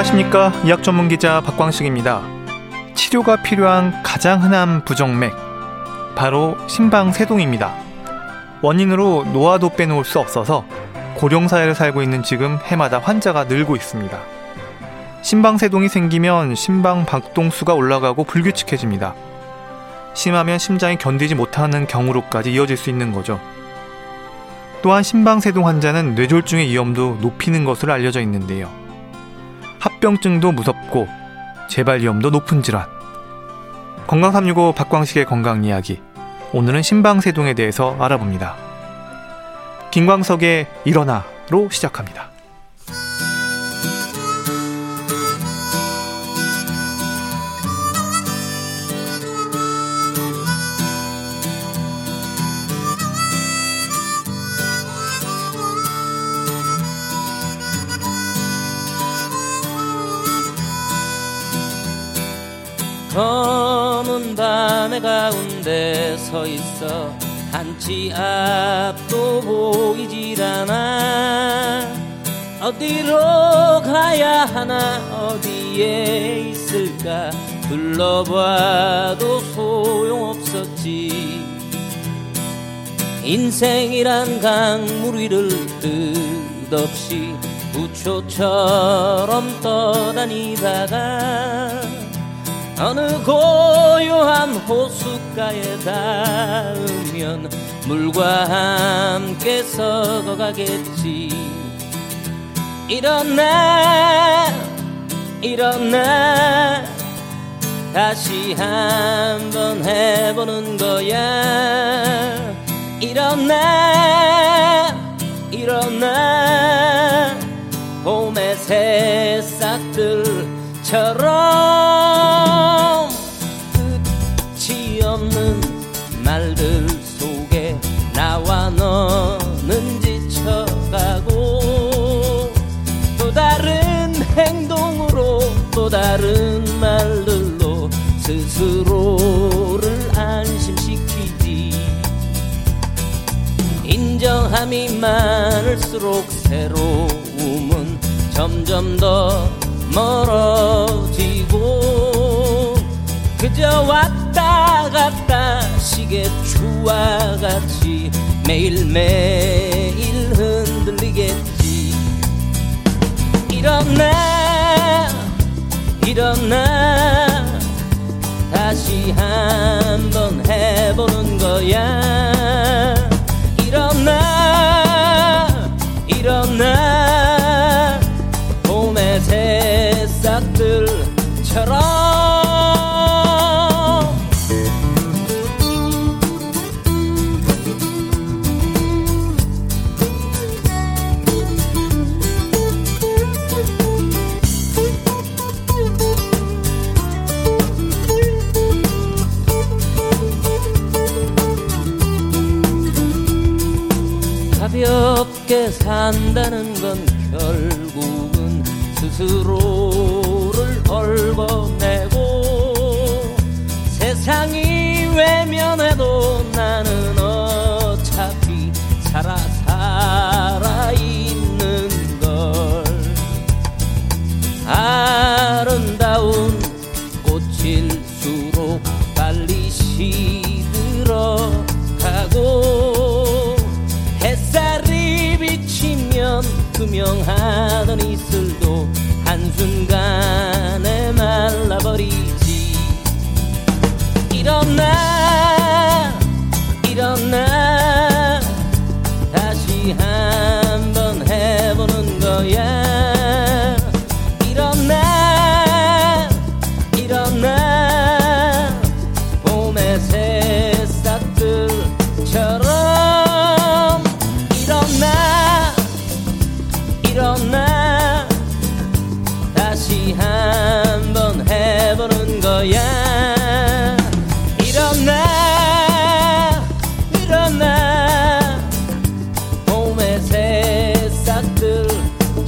안녕하십니까. 의학 전문 기자 박광식입니다. 치료가 필요한 가장 흔한 부정맥. 바로 심방세동입니다. 원인으로 노화도 빼놓을 수 없어서 고령사회를 살고 있는 지금 해마다 환자가 늘고 있습니다. 심방세동이 생기면 심방 박동수가 올라가고 불규칙해집니다. 심하면 심장이 견디지 못하는 경우로까지 이어질 수 있는 거죠. 또한 심방세동 환자는 뇌졸중의 위험도 높이는 것으로 알려져 있는데요. 합병증도 무섭고 재발 위험도 높은 질환. 건강 365 박광식의 건강 이야기. 오늘은 심방세동에 대해서 알아봅니다. 김광석의 일어나로 시작합니다. 밤의 가운데 서 있어. 한치 앞도 보이질 않아. 어디로 가야 하나 어디에 있을까? 둘러봐도 소용없었지. 인생이란 강물 위를 끝없이 부초처럼 떠다니다가 어느 고요한 호숫가에 닿으면 물과 함께 썩어가겠지. 일어나 일어나. 다시 한번 해보는 거야. 일어나 일어나. 봄의 새싹들처럼 나와 너는 지쳐가고 또 다른 행동으로 또 다른 말들로 스스로를 안심시키지. 인정함이 많을수록 새로움은 점점 더 멀어지고 그저 왔다 갔다 시계추와 같이 매일매일 흔들리겠지. 일어나 일어나. 다시 한번 해보는 거야. 일어나 일어나. 봄의 새싹들처럼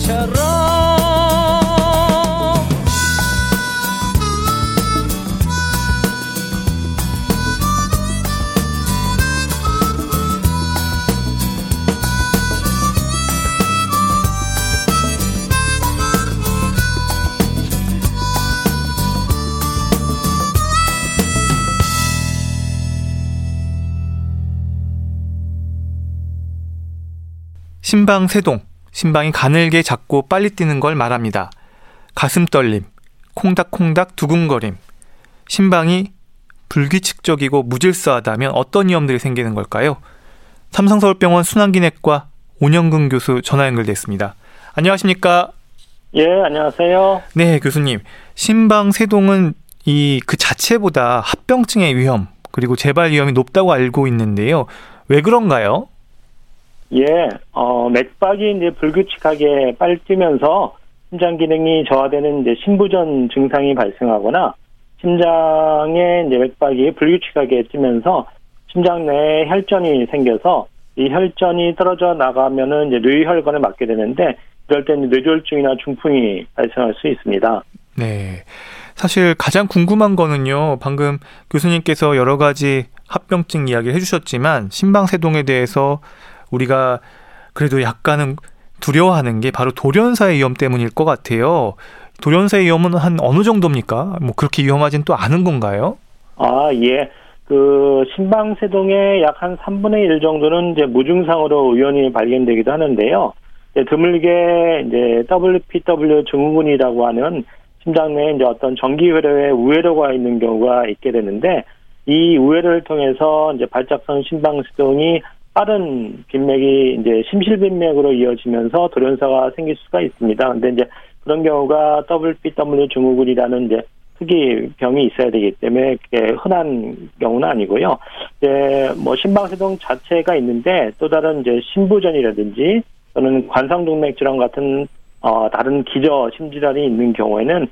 처럼 신방세동. 심방이 가늘게 작고 빨리 뛰는 걸 말합니다. 가슴 떨림, 콩닥콩닥 두근거림, 심방이 불규칙적이고 무질서하다면 어떤 위험들이 생기는 걸까요? 삼성서울병원 순환기내과 온영근 교수 전화 연결됐습니다. 안녕하십니까? 예, 안녕하세요. 네, 교수님. 심방세동은 이 그 자체보다 합병증의 위험 그리고 재발 위험이 높다고 알고 있는데요. 왜 그런가요? 예, 어, 맥박이 이제 불규칙하게 빨리 뛰면서 심장 기능이 저하되는 이제 심부전 증상이 발생하거나 심장의 이제 맥박이 불규칙하게 뛰면서 심장 내에 혈전이 생겨서 이 혈전이 떨어져 나가면은 이제 뇌혈관을 맞게 되는데 이럴 때는 뇌졸중이나 중풍이 발생할 수 있습니다. 네. 사실 가장 궁금한 거는요. 방금 교수님께서 여러 가지 합병증 이야기를 해주셨지만 심방세동에 대해서 우리가 그래도 약간은 두려워하는 게 바로 돌연사의 위험 때문일 것 같아요. 돌연사의 위험은 한 어느 정도입니까? 뭐 그렇게 위험하진 또 않은 건가요? 아, 예. 그 심방세동의 약 한 3분의 1 정도는 이제 무증상으로 우연히 발견되기도 하는데요. 이제 드물게 이제 WPW 증후군이라고 하는 심장 내에 이제 어떤 전기회로에 우회로가 있는 경우가 있게 되는데 이 우회로를 통해서 이제 발작성 심방세동이 빠른 빈맥이 이제 심실 빈맥으로 이어지면서 돌연사가 생길 수가 있습니다. 근데 이제 그런 경우가 WPW 증후군이라는 이제 특이 병이 있어야 되기 때문에 그게 흔한 경우는 아니고요. 이제 뭐 심방세동 자체가 있는데 또 다른 이제 심부전이라든지 또는 관상동맥 질환 같은 어 다른 기저 심질환이 있는 경우에는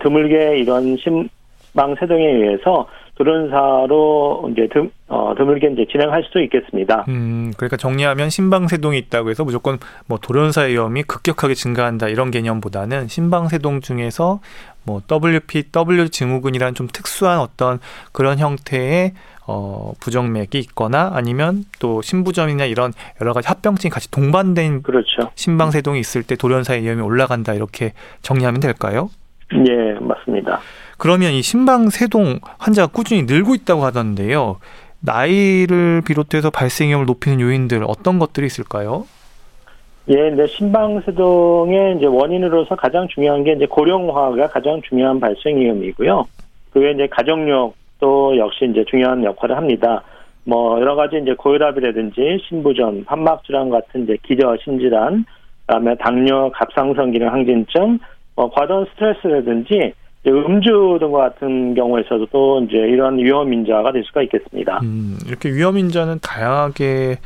드물게 이런 심방세동에 의해서 돌연사로 이제 드, 어, 드물게 이제 진행할 수도 있겠습니다. 음, 그러니까 정리하면 심방세동이 있다고 해서 무조건 뭐 돌연사의 위험이 급격하게 증가한다 이런 개념보다는 심방세동 중에서 뭐 WPW 증후군이라는 좀 특수한 어떤 그런 형태의 어, 부정맥이 있거나 아니면 또 심부전이나 이런 여러 가지 합병증이 같이 동반된 그렇죠. 심방세동이 있을 때 돌연사의 위험이 올라간다 이렇게 정리하면 될까요? 예, 맞습니다. 그러면 이 심방세동 환자가 꾸준히 늘고 있다고 하던데요. 나이를 비롯해서 발생 위험을 높이는 요인들 어떤 것들이 있을까요? 예, 이제 심방세동의 이제 원인으로서 가장 중요한 게 이제 고령화가 가장 중요한 발생 위험이고요. 그 외에 이제 가족력도 역시 이제 중요한 역할을 합니다. 뭐 여러 가지 이제 고혈압이라든지 심부전, 판막 질환 같은 이제 기저 심질환, 그다음에 당뇨, 갑상선 기능 항진증, 뭐 과도한 스트레스라든지 음주 등과 같은 경우에서도 이제 이런 위험 인자가 될 수가 있겠습니다. 음, 이렇게 위험 인자는 다양하게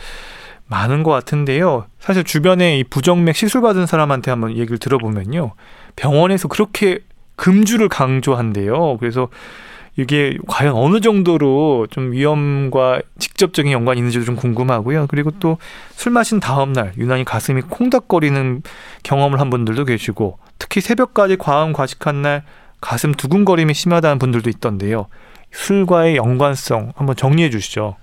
많은 것 같은데요. 사실 주변에 이 부정맥 시술 받은 사람한테 한번 얘기를 들어보면요. 병원에서 그렇게 금주를 강조한대요. 그래서 이게 과연 어느 정도로 좀 위험과 직접적인 연관이 있는지도 좀 궁금하고요. 그리고 또 술 마신 다음 날 유난히 가슴이 콩닥거리는 경험을 한 분들도 계시고 특히 새벽까지 과음 과식한 날 가슴 두근거림이 심하다는 분들도 있던데요. 술과의 연관성 한번 정리해 주시죠.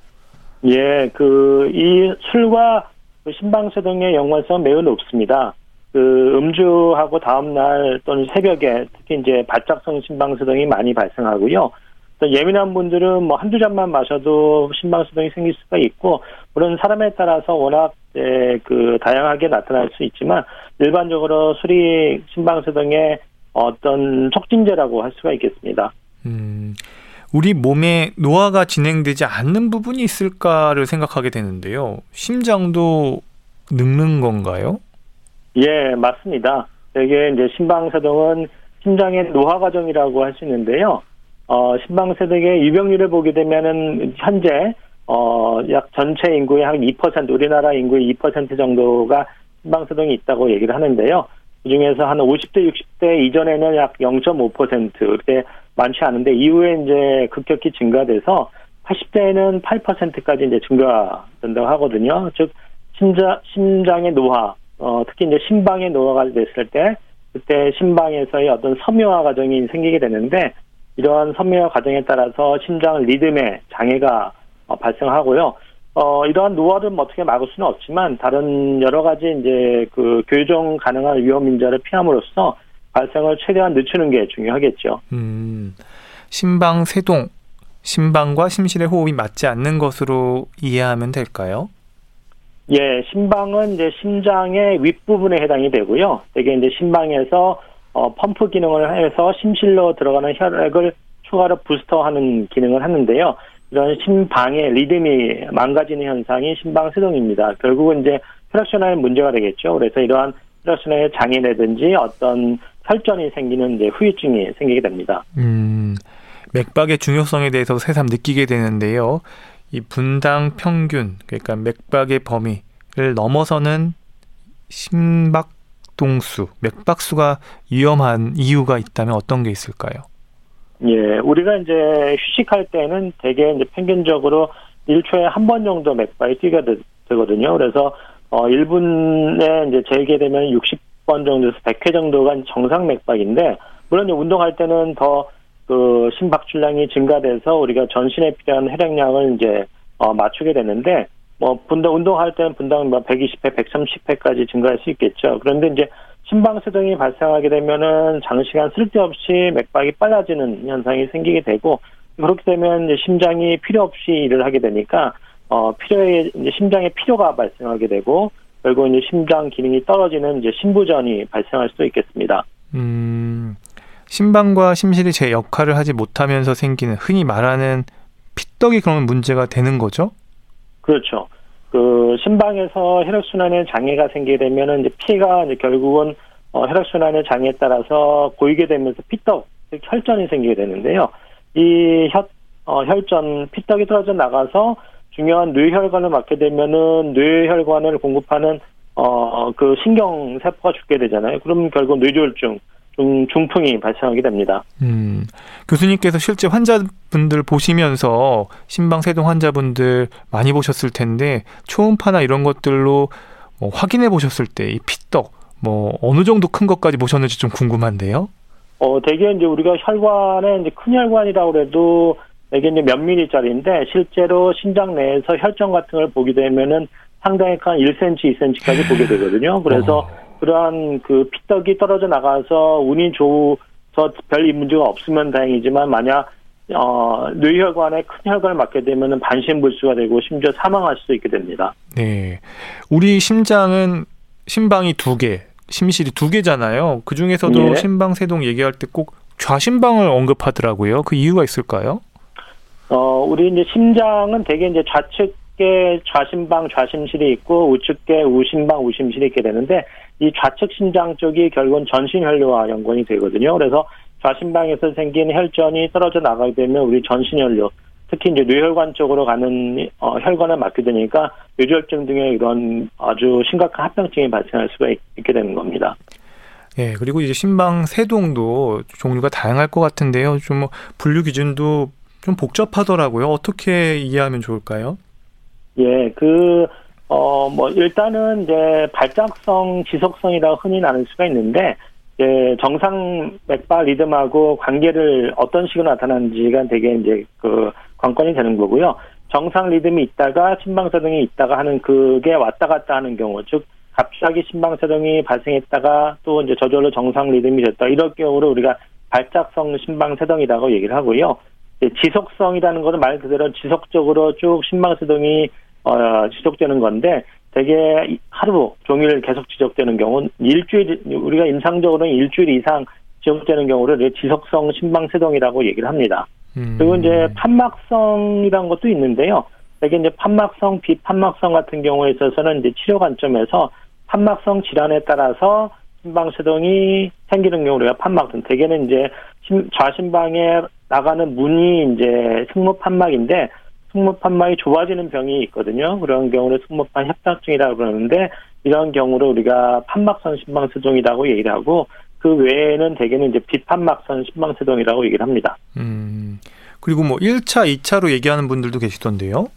예, 그, 이 술과 그 심방세동의 연관성 매우 높습니다. 그 음주하고 다음 날 또는 새벽에 특히 이제 발작성 심방세동이 많이 발생하고요. 또 예민한 분들은 뭐 한두 잔만 마셔도 심방세동이 생길 수가 있고, 물론 사람에 따라서 워낙 예, 그 다양하게 나타날 수 있지만 일반적으로 술이 심방세동의 어떤 촉진제라고 할 수가 있겠습니다. 음, 우리 몸에 노화가 진행되지 않는 부분이 있을까를 생각하게 되는데요. 심장도 늙는 건가요? 예, 맞습니다. 이게 이제 심방세동은 심장의 노화 과정이라고 할 수 있는데요. 어, 심방세동의 유병률을 보게 되면은 현재 어, 약 전체 인구의 한 2%, 우리나라 인구의 2% 정도가 심방세동이 있다고 얘기를 하는데요. 그 중에서 한 50대, 60대 이전에는 약 0.5% 그렇게 많지 않은데 이후에 이제 급격히 증가돼서 80대에는 8%까지 이제 증가된다고 하거든요. 즉 심장 심장의 노화, 어, 특히 이제 심방의 노화가 됐을 때 그때 심방에서의 어떤 섬유화 과정이 생기게 되는데 이러한 섬유화 과정에 따라서 심장 리듬에 장애가 어, 발생하고요. 어, 이러한 노화를 뭐 어떻게 막을 수는 없지만 다른 여러 가지 이제 그 교정 가능한 위험 인자를 피함으로써 발생을 최대한 늦추는 게 중요하겠죠. 음, 심방 세동, 심방과 심실의 호흡이 맞지 않는 것으로 이해하면 될까요? 예, 심방은 이제 심장의 윗부분에 해당이 되고요. 되게 이제 심방에서 어, 펌프 기능을 해서 심실로 들어가는 혈액을 추가로 부스터하는 기능을 하는데요. 이런 심방의 리듬이 망가지는 현상이 심방세동입니다. 결국은 이제 혈액순환에 문제가 되겠죠. 그래서 이러한 혈액순환의 장애라든지 어떤 혈전이 생기는 이제 후유증이 생기게 됩니다. 음, 맥박의 중요성에 대해서 새삼 느끼게 되는데요. 이 분당 평균, 그러니까 맥박의 범위를 넘어서는 심박 동수, 맥박수가 위험한 이유가 있다면 어떤 게 있을까요? 예, 우리가 이제 휴식할 때는 대개 이제 평균적으로 1초에 한 번 정도 맥박이 뛰게 되 거든요. 그래서 어 1분에 이제 재개되면 60번 정도에서 100회 정도가 정상 맥박인데 물론 운동할 때는 더 그 심박출량이 증가돼서 우리가 전신에 필요한 혈액량을 이제 어 맞추게 되는데 뭐 분당 운동할 때는 분당 뭐 120회, 130회까지 증가할 수 있겠죠. 그런데 이제 심방세동이 발생하게 되면은 장시간 쓸데없이 맥박이 빨라지는 현상이 생기게 되고 그렇게 되면 이제 심장이 필요 없이 일을 하게 되니까 어 필요에 이제 심장에 필요가 발생하게 되고 결국 이제 심장 기능이 떨어지는 이제 심부전이 발생할 수도 있겠습니다. 음, 심방과 심실이 제 역할을 하지 못하면서 생기는 흔히 말하는 피떡이 그러면 문제가 되는 거죠? 그렇죠. 그 심방에서 혈액순환에 장애가 생기게 되면은 이제 피가 이제 결국은 어, 혈액순환의 장애에 따라서 고이게 되면서 피떡, 즉 혈전이 생기게 되는데요. 이 혈, 어, 혈전, 피떡이 떨어져 나가서 중요한 뇌혈관을 맞게 되면은 뇌혈관을 공급하는 어, 그 신경 세포가 죽게 되잖아요. 그럼 결국 뇌졸중, 중, 중풍이 발생하게 됩니다. 음, 교수님께서 실제 환자분들 보시면서 심방세동 환자분들 많이 보셨을 텐데 초음파나 이런 것들로 뭐 확인해 보셨을 때 이 피떡 뭐 어느 정도 큰 것까지 보셨는지 좀 궁금한데요. 어, 대개 이제 우리가 혈관에 이제 큰 혈관이라고 해도 이게 이제 몇 미리짜리인데 실제로 신장 내에서 혈전 같은 걸 보게 되면은 상당히 한 1cm, 2cm까지 보게 되거든요. 그래서 어. 그러한 그 피떡이 떨어져 나가서 운이 좋아서 별 문제가 없으면 다행이지만 만약 어, 뇌혈관에 큰 혈관을 맞게 되면은 반신불수가 되고 심지어 사망할 수도 있게 됩니다. 네. 우리 심장은 심방이 두 개, 심실이 두 개잖아요. 그 중에서도 예. 심방세동 얘기할 때 꼭 좌심방을 언급하더라고요. 그 이유가 있을까요? 어, 우리 이제 심장은 대개 이제 좌측에 좌심방, 좌심실이 있고 우측에 우심방, 우심실이 있게 되는데 이 좌측 심장 쪽이 결국은 전신 혈류와 연관이 되거든요. 그래서 좌심방에서 생긴 혈전이 떨어져 나가게 되면 우리 전신 혈류, 특히 이제 뇌혈관 쪽으로 가는 어, 혈관을 맞게 되니까 뇌졸중 등의 이런 아주 심각한 합병증이 발생할 수가 있, 게 되는 겁니다. 예, 그리고 이제 심방 세동도 종류가 다양할 것 같은데요. 좀뭐 분류 기준도 좀 복잡하더라고요. 어떻게 이해하면 좋을까요? 예, 그, 어, 뭐, 일단은 이제 발작성, 지속성이라고 흔히 나눌 수가 있는데, 예, 정상 맥박 리듬하고 관계를 어떤 식으로 나타나는지가 되게 이제 그 관건이 되는 거고요. 정상 리듬이 있다가 심방사동이 있다가 하는 그게 왔다 갔다 하는 경우, 즉, 갑자기 심방사동이 발생했다가 또 이제 저절로 정상 리듬이 됐다. 이럴 경우를 우리가 발작성 심방세동이라고 얘기를 하고요. 예, 지속성이라는 것은 말 그대로 지속적으로 쭉 심방세동이 어, 지속되는 건데 되게 하루 종일 계속 지속되는 경우는 일주일 우리가 임상적으로는 일주일 이상 지속되는 경우를 지속성 심방세동이라고 얘기를 합니다. 음, 그리고 이제 판막성이라는 것도 있는데요. 되게 이제 판막성, 비판막성 같은 경우에 있어서는 이제 치료 관점에서 판막성 질환에 따라서 심방세동이 생기는 경우 우리가 판막성 대개는 이제 심- 좌심방에 나가는 문이 이제 승모 판막인데 승모판막이 좁아지는 병이 있거든요. 그런 경우를 승모판 협착증이라고 그러는데 이런 경우를 우리가 판막성 심방세동이라고 얘기를 하고 그 외에는 대개는 이제 비판막성 심방세동이라고 얘기를 합니다. 음, 그리고 뭐 1차, 2차로 얘기하는 분들도 계시던데요.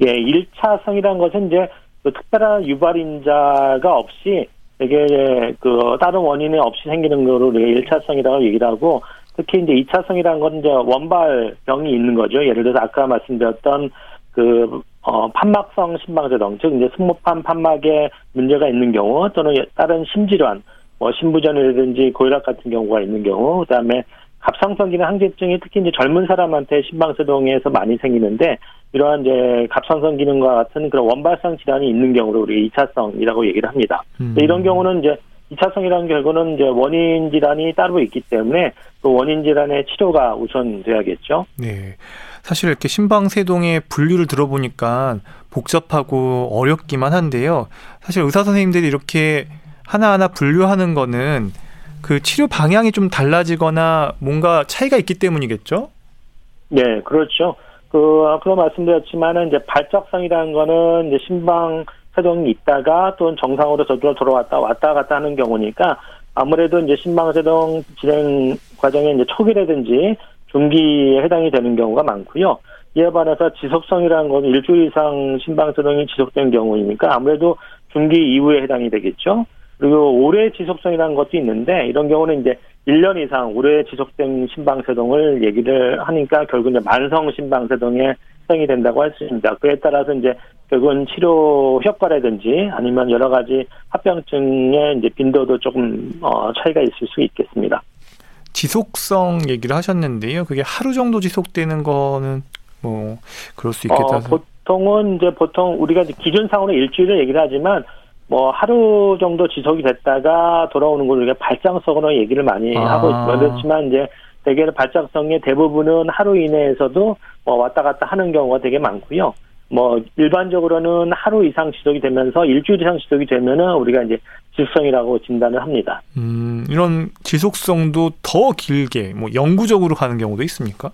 예, 1차 성이라는 것은 이제 그 특별한 유발인자가 없이 되게 그 다른 원인이 없이 생기는 거로 우리가 1차성이라고 얘기를 하고 특히 이제 2차성이라는 건 이제 원발병이 있는 거죠. 예를 들어서 아까 말씀드렸던 그 어, 판막성 심방세동, 즉 이제 승모판 판막에 문제가 있는 경우 또는 다른 심질환, 뭐 심부전이라든지 고혈압 같은 경우가 있는 경우, 그 다음에 갑상선 기능 항진증이 특히 이제 젊은 사람한테 심방세동에서 많이 생기는데 이러한 이제 갑상선 기능과 같은 그런 원발성 질환이 있는 경우를 우리 2차성이라고 얘기를 합니다. 음. 이런 경우는 이제 2차성이라는 결과는 이제 원인 질환이 따로 있기 때문에 그 원인 질환의 치료가 우선 돼야겠죠. 네. 사실 이렇게 심방세동의 분류를 들어보니까 복잡하고 어렵기만 한데요. 사실 의사 선생님들이 이렇게 하나하나 분류하는 거는 그 치료 방향이 좀 달라지거나 뭔가 차이가 있기 때문이겠죠? 네, 그렇죠. 그 아까 말씀드렸지만은 이제 발작성이라는 거는 이제 심방 세동이 있다가 또 정상으로 저절로 돌아왔다 왔다 갔다 하는 경우니까 아무래도 이제 심방세동 진행 과정의 이제 초기라든지 중기에 해당이 되는 경우가 많고요. 이에 반해서 지속성이라는 건 일주일 이상 심방세동이 지속된 경우이니까 아무래도 중기 이후에 해당이 되겠죠. 그리고 오래 지속성이라는 것도 있는데 이런 경우는 이제 1년 이상 오래 지속된 심방세동을 얘기를 하니까 결국 이제 만성 심방세동에 해당이 된다고 할 수 있습니다. 그에 따라서 이제 결국은 치료 효과라든지 아니면 여러 가지 합병증의 이제 빈도도 조금 어, 차이가 있을 수 있겠습니다. 지속성 얘기를 하셨는데요. 그게 하루 정도 지속되는 거는 뭐 그럴 수 있겠다. 어, 보통은 이제 보통 우리가 이제 기준상으로 일주일을 얘기를 하지만 뭐 하루 정도 지속이 됐다가 돌아오는 걸 우리가 발작성으로 얘기를 많이 아. 하고. 그렇지만 이제 대개는 발작성의 대부분은 하루 이내에서도 뭐 왔다 갔다 하는 경우가 되게 많고요. 뭐 일반적으로는 하루 이상 지속이 되면서 일주일 이상 지속이 되면은 우리가 이제 지속성이라고 진단을 합니다. 음, 이런 지속성도 더 길게 뭐 영구적으로 가는 경우도 있습니까?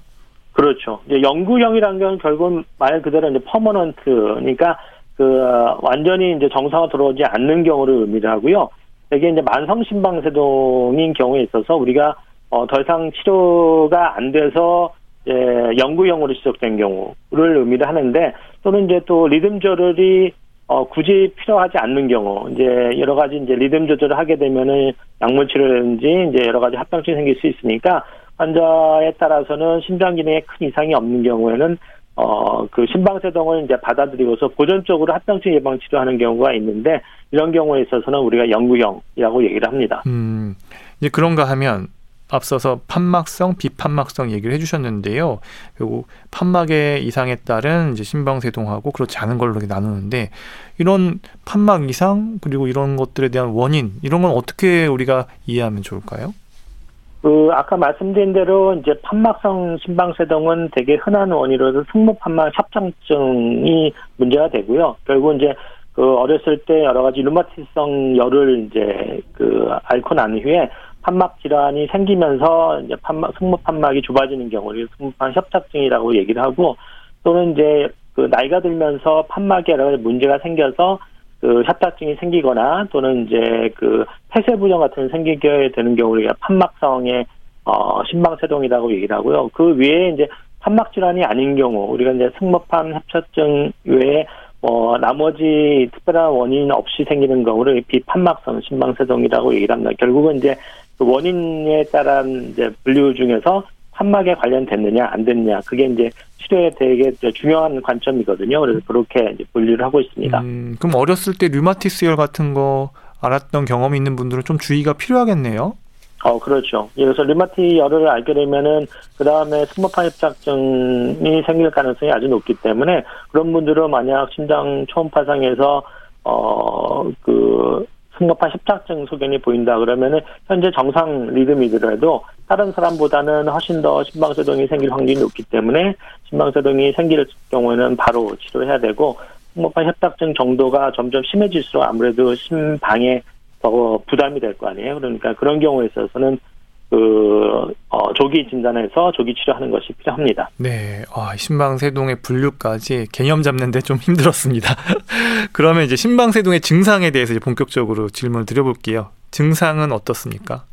그렇죠. 이제 영구형이라는 건 결국은 말 그대로 이제 퍼머넌트, 그러니까 그 어, 완전히 이제 정상화 들어오지 않는 경우를 의미를 하고요. 이게 이제 만성 심방세동인 경우에 있어서 우리가 어, 더 이상 치료가 안 돼서 예, 영구형으로 지속된 경우를 의미를 하는데 또는 이제 또 리듬 조절이 어, 굳이 필요하지 않는 경우, 이제 여러 가지 이제 리듬 조절을 하게 되면은 약물 치료라든지 이제 여러 가지 합병증이 생길 수 있으니까 환자에 따라서는 심장 기능에 큰 이상이 없는 경우에는 어, 그 심방세동을 이제 받아들이고서 보존적으로 합병증 예방 치료하는 경우가 있는데 이런 경우에 있어서는 우리가 영구형이라고 얘기를 합니다. 음, 이제 그런가 하면 앞서서 판막성, 비판막성 얘기를 해주셨는데요. 그리고 판막의 이상에 따른 이제 심방세동하고 그렇지 않은 걸로 이렇게 나누는데 이런 판막 이상 그리고 이런 것들에 대한 원인 이런 건 어떻게 우리가 이해하면 좋을까요? 그 아까 말씀드린 대로 이제 판막성 심방세동은 되게 흔한 원인으로서 승모판막 협착증이 문제가 되고요. 결국 이제 그 어렸을 때 여러 가지 류마티성 열을 이제 그 앓고 난 후에 판막 질환이 생기면서 이제 판막 승모 판막이 좁아지는 경우를 승모판 협착증이라고 얘기를 하고 또는 이제 그 나이가 들면서 판막에 여러 가지 문제가 생겨서 그 협착증이 생기거나 또는 이제 그 폐쇄 부종 같은 게 생기게 되는 경우를 판막성의 어 심방세동이라고 얘기를 하고요. 그 외에 이제 판막 질환이 아닌 경우 우리가 이제 승모판 협착증 외에 뭐 나머지 특별한 원인 없이 생기는 경우를 비판막성 심방세동이라고 얘기를 합니다. 결국은 이제 그 원인에 따른 이제 분류 중에서 판막에 관련됐느냐 안 됐느냐 그게 이제 치료에 되게 중요한 관점이거든요. 그래서 그렇게 이제 분류를 하고 있습니다. 음, 그럼 어렸을 때 류마티스열 같은 거 알았던 경험이 있는 분들은 좀 주의가 필요하겠네요. 어, 그렇죠. 예, 그래서 류마티 열을 알게 되면은 그 다음에 승모판 협착증이 생길 가능성이 아주 높기 때문에 그런 분들은 만약 심장 초음파상에서 어 그 승모판 협착증 소견이 보인다 그러면은 현재 정상 리듬이더라도 다른 사람보다는 훨씬 더 심방세동이 생길 확률이 높기 때문에 심방세동이 생길 경우에는 바로 치료해야 되고 승모판 협착증 정도가 점점 심해질수록 아무래도 심방에 더 부담이 될 거 아니에요. 그러니까 그런 경우에 있어서는 그 어, 조기 진단해서 조기 치료하는 것이 필요합니다. 네, 아, 심방세동의 분류까지 개념 잡는데 좀 힘들었습니다. 그러면 이제 심방세동의 증상에 대해서 이제 본격적으로 질문을 드려볼게요. 증상은 어떻습니까?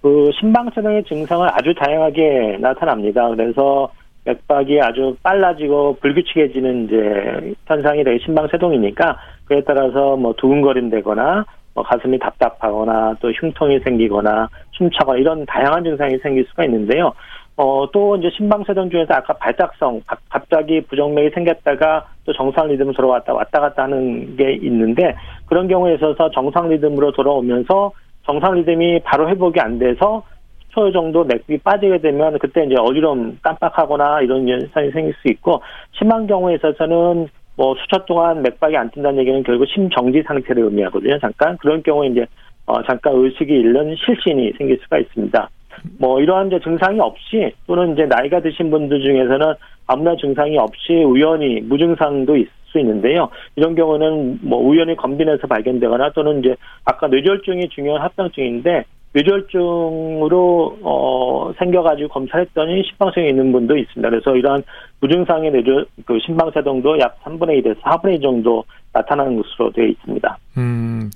그 심방세동의 증상은 아주 다양하게 나타납니다. 그래서 맥박이 아주 빨라지고 불규칙해지는 이제 현상이 되게 심방세동이니까 그에 따라서 뭐 두근거림 되거나 뭐 가슴이 답답하거나 또 흉통이 생기거나 숨차거나 이런 다양한 증상이 생길 수가 있는데요. 어, 또 이제 심방세동 중에서 아까 발작성, 바- 갑자기 부정맥이 생겼다가 또 정상 리듬으로 돌아왔다 왔다 갔다 하는 게 있는데 그런 경우에 있어서 정상 리듬으로 돌아오면서 정상 리듬이 바로 회복이 안 돼서 초 정도 맥박이 빠지게 되면 그때 이제 어지럼 깜빡하거나 이런 현상이 생길 수 있고 심한 경우에 있어서는 뭐 수초 동안 맥박이 안 뛴다는 얘기는 결국 심정지 상태를 의미하거든요. 잠깐 그런 경우에 이제 어 잠깐 의식이 잃는 실신이 생길 수가 있습니다. 뭐 이러한 이제 증상이 없이 또는 이제 나이가 드신 분들 중에서는 아무나 증상이 없이 우연히 무증상도 있을 수 있는데요. 이런 경우는 뭐 우연히 검진해서 발견되거나 또는 이제 아까 뇌졸중이 중요한 합병증인데 뇌졸중으로 어 생겨가지고 검사했더니 심방성이 있는 분도 있습니다. 그래서 이러한 무증상의 뇌졸 그 심방세동도 약 3분의 1에서 4분의 1 정도 나타나는 것으로 되어 있습니다. 음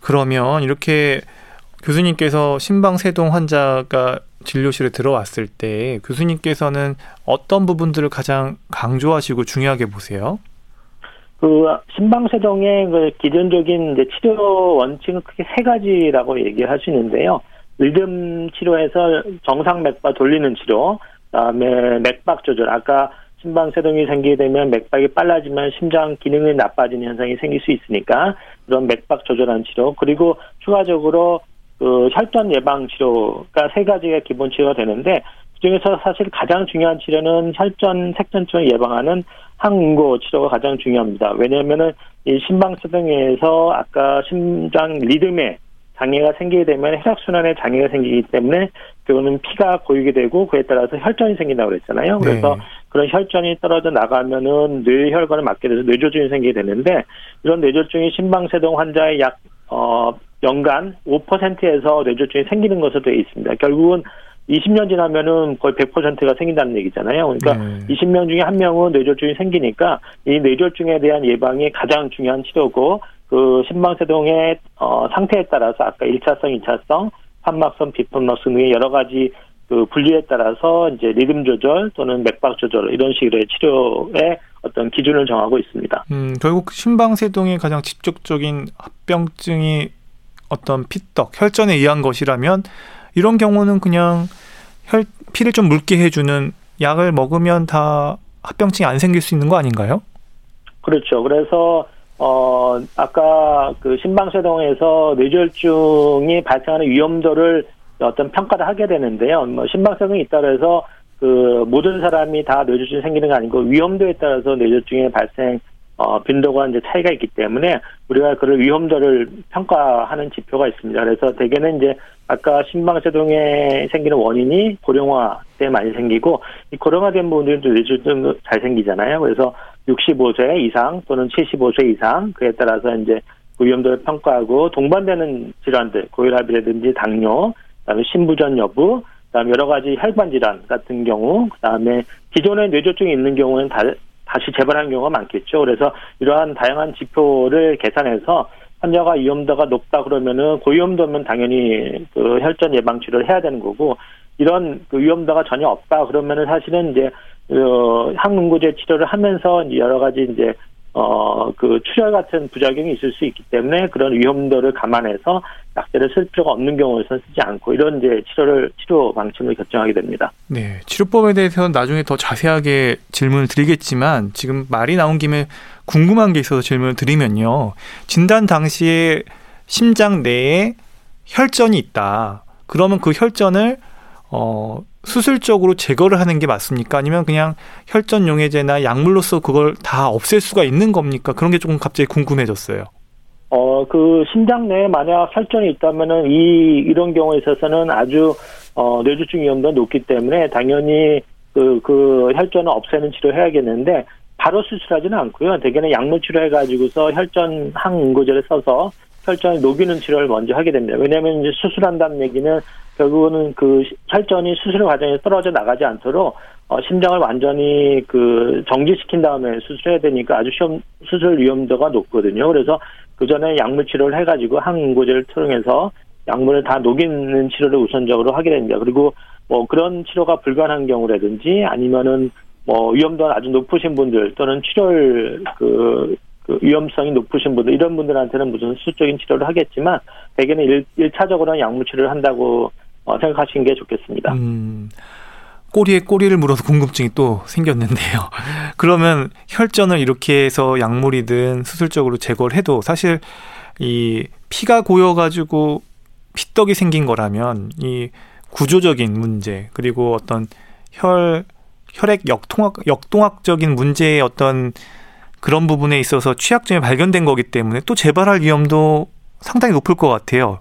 그러면 이렇게 교수님께서 심방세동 환자가 진료실에 들어왔을 때 교수님께서는 어떤 부분들을 가장 강조하시고 중요하게 보세요? 그 심방세동의 그 기존적인 이제 치료 원칙은 크게 세 가지라고 얘기할 수 있는데요. 리듬 치료에서 정상 맥박 돌리는 치료, 그다음에 맥박 조절. 아까 심방세동이 생기게 되면 맥박이 빨라지면 심장 기능이 나빠지는 현상이 생길 수 있으니까 그런 맥박 조절하는 치료. 그리고 추가적으로 그 혈전 예방 치료가 세 가지가 기본 치료가 되는데 그중에서 사실 가장 중요한 치료는 혈전 색전증을 예방하는 항응고 치료가 가장 중요합니다. 왜냐하면은 이 심방세동에서 아까 심장 리듬에 장애가 생기게 되면 혈액순환에 장애가 생기기 때문에 그거는 피가 고이게 되고 그에 따라서 혈전이 생긴다고 그랬잖아요. 그래서 네. 그런 혈전이 떨어져 나가면은 뇌혈관을 막게 돼서 뇌졸중이 생기게 되는데 이런 뇌졸중이 심방세동 환자의 약 어, 연간 5%에서 뇌졸중이 생기는 것으로 되어 있습니다. 결국은 20년 지나면은 거의 100%가 생긴다는 얘기잖아요. 그러니까 네. 20명 중에 한 명은 뇌졸중이 생기니까 이 뇌졸중에 대한 예방이 가장 중요한 치료고 그 심방세동의 어, 상태에 따라서 아까 1차성, 2차성, 판막성, 비판막성 등의 여러 가지 그 분류에 따라서 이제 리듬 조절 또는 맥박 조절 이런 식의 치료의 어떤 기준을 정하고 있습니다. 음, 결국 심방세동의 가장 직접적인 합병증이 어떤 피떡, 혈전에 의한 것이라면 이런 경우는 그냥 혈 피를 좀 묽게 해주는 약을 먹으면 다 합병증이 안 생길 수 있는 거 아닌가요? 그렇죠. 그래서 어 아까 그 심방세동에서 뇌졸중이 발생하는 위험도를 어떤 평가를 하게 되는데요. 뭐 심방세동이 해서 그 모든 사람이 다 뇌졸중이 생기는 게 아니고 위험도에 따라서 뇌졸중의 발생 어 빈도가 이제 차이가 있기 때문에 우리가 그를 위험도를 평가하는 지표가 있습니다. 그래서 대개는 이제 아까 심방세동에 생기는 원인이 고령화 때 많이 생기고 이 고령화된 분들도 뇌졸중 잘 생기잖아요. 그래서 65세 이상 또는 75세 이상 그에 따라서 이제 그 위험도를 평가하고 동반되는 질환들 고혈압이라든지 당뇨, 그다음에 신부전 여부, 그다음에 여러 가지 혈관 질환 같은 경우, 그다음에 기존에 뇌졸중이 있는 경우는 다, 다시 재발하는 경우가 많겠죠. 그래서 이러한 다양한 지표를 계산해서 환자가 위험도가 높다 그러면은 고위험도면 당연히 그 혈전 예방 치료를 해야 되는 거고 이런 그 위험도가 전혀 없다 그러면은 사실은 이제 어, 항응고제 치료를 하면서 여러 가지 이제 어, 그 출혈 같은 부작용이 있을 수 있기 때문에 그런 위험도를 감안해서 약제를 쓸 필요가 없는 경우에서는 쓰지 않고 이런 이제 치료를 치료 방침을 결정하게 됩니다. 네, 치료법에 대해서는 나중에 더 자세하게 질문을 드리겠지만 지금 말이 나온 김에 궁금한 게 있어서 질문을 드리면요. 진단 당시에 심장 내에 혈전이 있다. 그러면 그 혈전을 어, 수술적으로 제거를 하는 게 맞습니까? 아니면 그냥 혈전 용해제나 약물로서 그걸 다 없앨 수가 있는 겁니까? 그런 게 조금 갑자기 궁금해졌어요. 어, 그 심장 내에 만약 혈전이 있다면은 이 이런 경우에 있어서는 아주 어, 뇌졸중 위험도가 높기 때문에 당연히 그, 그 혈전을 없애는 치료를 해야겠는데 바로 수술하지는 않고요. 대개는 약물 치료해가지고서 혈전 항응고제를 써서 혈전을 녹이는 치료를 먼저 하게 됩니다. 왜냐하면 이제 수술한다는 얘기는 결국은 그 혈전이 수술 과정에서 떨어져 나가지 않도록 어, 심장을 완전히 그 정지시킨 다음에 수술해야 되니까 아주 시험, 수술 위험도가 높거든요. 그래서 그 전에 약물 치료를 해가지고 항응고제를 통해서 약물을 다 녹이는 치료를 우선적으로 하게 됩니다. 그리고 뭐 그런 치료가 불가능한 경우라든지 아니면은 뭐 위험도가 아주 높으신 분들 또는 출혈 그, 그 위험성이 높으신 분들 이런 분들한테는 무슨 수적인 치료를 하겠지만 대개는 일, 일차적으로는 약물 치료를 한다고 어, 생각하시는 게 좋겠습니다. 음, 꼬리에 꼬리를 물어서 궁금증이 또 생겼는데요. 그러면 혈전을 이렇게 해서 약물이든 수술적으로 제거를 해도 사실 이 피가 고여가지고 피떡이 생긴 거라면 이 구조적인 문제 그리고 어떤 혈 혈액 역통학 역동학적인 문제의 어떤 그런 부분에 있어서 취약점이 발견된 거기 때문에 또 재발할 위험도 상당히 높을 것 같아요.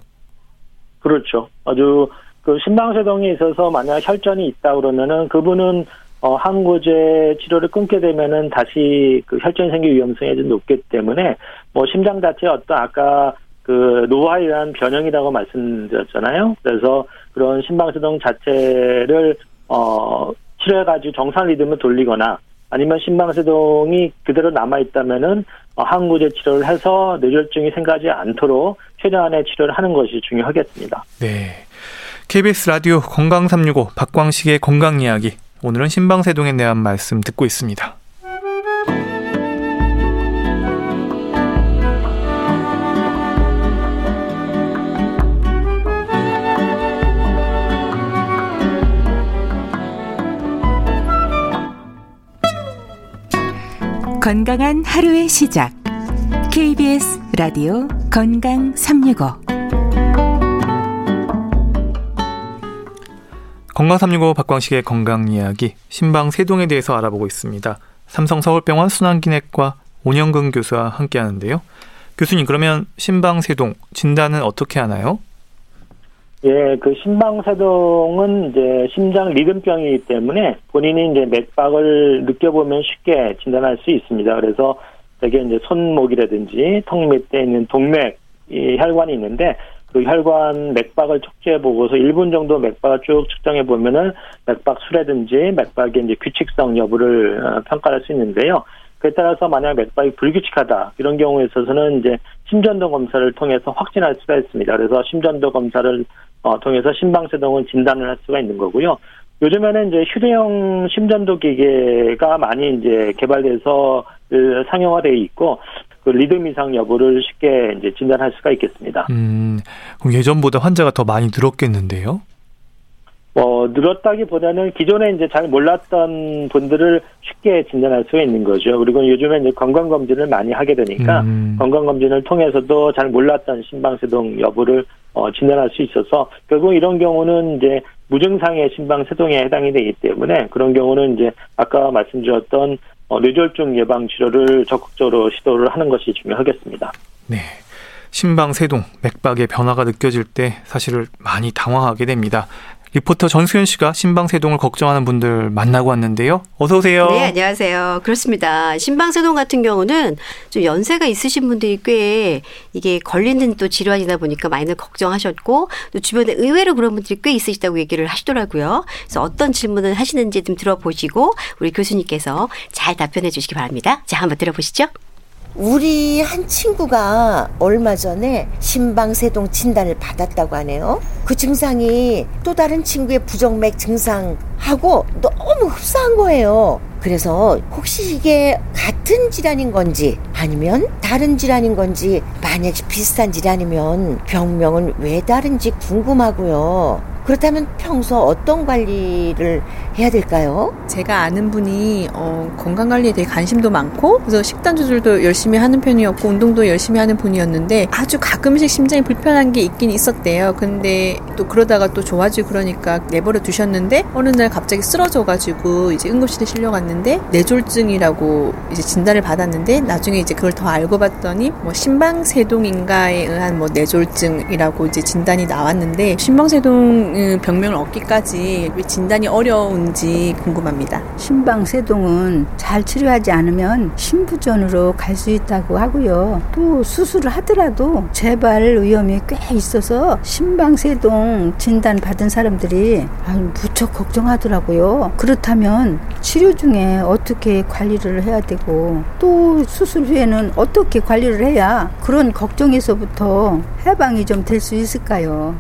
그렇죠. 아주 그 심방세동에 있어서 만약 혈전이 있다 그러면은 그분은 어, 항고제 치료를 끊게 되면은 다시 그 혈전 생길 위험성이 좀 높기 때문에 뭐 심장 자체 어떤 아까 그 노화에 의한 변형이라고 말씀드렸잖아요. 그래서 그런 심방세동 자체를 어 치료해가지고 정상 리듬을 돌리거나 아니면 심방세동이 그대로 남아 있다면은 어, 항고제 치료를 해서 뇌졸중이 생기지 않도록 최대한의 치료를 하는 것이 중요하겠습니다. 네. KBS 라디오 건강 365 박광식의 건강 이야기 오늘은 신방세동에 대한 말씀 듣고 있습니다. 건강한 하루의 시작. KBS 라디오 건강 365. 건강 365 박광식의 건강 이야기 신방 세동에 대해서 알아보고 있습니다. 삼성 서울병원 순환기내과 온영근 교수와 함께 하는데요. 교수님 그러면 신방 세동 진단은 어떻게 하나요? 예, 그 심방세동은 이제 심장 리듬병이기 때문에 본인이 이제 맥박을 느껴보면 쉽게 진단할 수 있습니다. 그래서 되게 이제 손목이라든지 턱 밑에 있는 동맥, 이 혈관이 있는데 그 혈관 맥박을 척지해 보고서 1분 정도 맥박을 쭉 측정해 보면은 맥박 수라든지 맥박의 이제 규칙성 여부를 어, 평가할 수 있는데요. 그에 따라서 만약 맥박이 불규칙하다 이런 경우에 있어서는 이제 심전도 검사를 통해서 확진할 수가 있습니다. 그래서 심전도 검사를 어, 통해서 심방세동을 진단을 할 수가 있는 거고요. 요즘에는 이제 휴대용 심전도 기계가 많이 이제 개발돼서 그 상용화되어 있고 그 리듬 이상 여부를 쉽게 이제 진단할 수가 있겠습니다. 음, 그럼 예전보다 환자가 더 많이 늘었겠는데요? 뭐 늘었다기보다는 기존에 이제 잘 몰랐던 분들을 쉽게 진단할 수가 있는 거죠. 그리고 요즘에 이제 건강 검진을 많이 하게 되니까 음. 건강 검진을 통해서도 잘 몰랐던 심방세동 여부를 어, 진단할 수 있어서 결국 이런 경우는 이제 무증상의 심방세동에 해당이 되기 때문에 그런 경우는 이제 아까 말씀드렸던 어, 뇌졸중 예방 치료를 적극적으로 시도를 하는 것이 중요하겠습니다. 네. 심방세동, 맥박의 변화가 느껴질 때 사실을 많이 당황하게 됩니다. 리포터 전수현 씨가 심방세동을 걱정하는 분들 만나고 왔는데요. 어서 오세요. 네, 안녕하세요. 그렇습니다. 심방세동 같은 경우는 좀 연세가 있으신 분들이 꽤 이게 걸리는 또 질환이다 보니까 많이들 걱정하셨고 또 주변에 의외로 그런 분들이 꽤 있으시다고 얘기를 하시더라고요. 그래서 어떤 질문을 하시는지 좀 들어보시고 우리 교수님께서 잘 답변해 주시기 바랍니다. 자, 한번 들어보시죠. 우리 한 친구가 얼마 전에 심방세동 진단을 받았다고 하네요. 그 증상이 또 다른 친구의 부정맥 증상 하고 너무 흡사한 거예요. 그래서 혹시 이게 같은 질환인 건지 아니면 다른 질환인 건지 만약에 비슷한 질환이면 병명은 왜 다른지 궁금하고요. 그렇다면 평소 어떤 관리를 해야 될까요? 제가 아는 분이 어, 건강 관리에 대해 관심도 많고 그래서 식단 조절도 열심히 하는 편이었고 운동도 열심히 하는 분이었는데 아주 가끔씩 심장이 불편한 게 있긴 있었대요. 근데 또 그러다가 또 좋아지고 그러니까 내버려 두셨는데 어느 날 갑자기 쓰러져가지고 이제 응급실에 실려갔는데 뇌졸중이라고 이제 진단을 받았는데 나중에 이제 그걸 더 알고 봤더니 뭐 심방세동인가에 의한 뭐 뇌졸중이라고 이제 진단이 나왔는데 심방세동 음, 병명을 얻기까지 왜 진단이 어려운지 궁금합니다. 심방세동은 잘 치료하지 않으면 심부전으로 갈 수 있다고 하고요. 또 수술을 하더라도 재발 위험이 꽤 있어서 심방세동 진단 받은 사람들이 아유, 무척 걱정하 더라고요. 그렇다면 치료 중에 어떻게 관리를 해야 되고 또 수술 후에는 어떻게 관리를 해야 그런 걱정에서부터 해방이 좀 될 수 있을까요?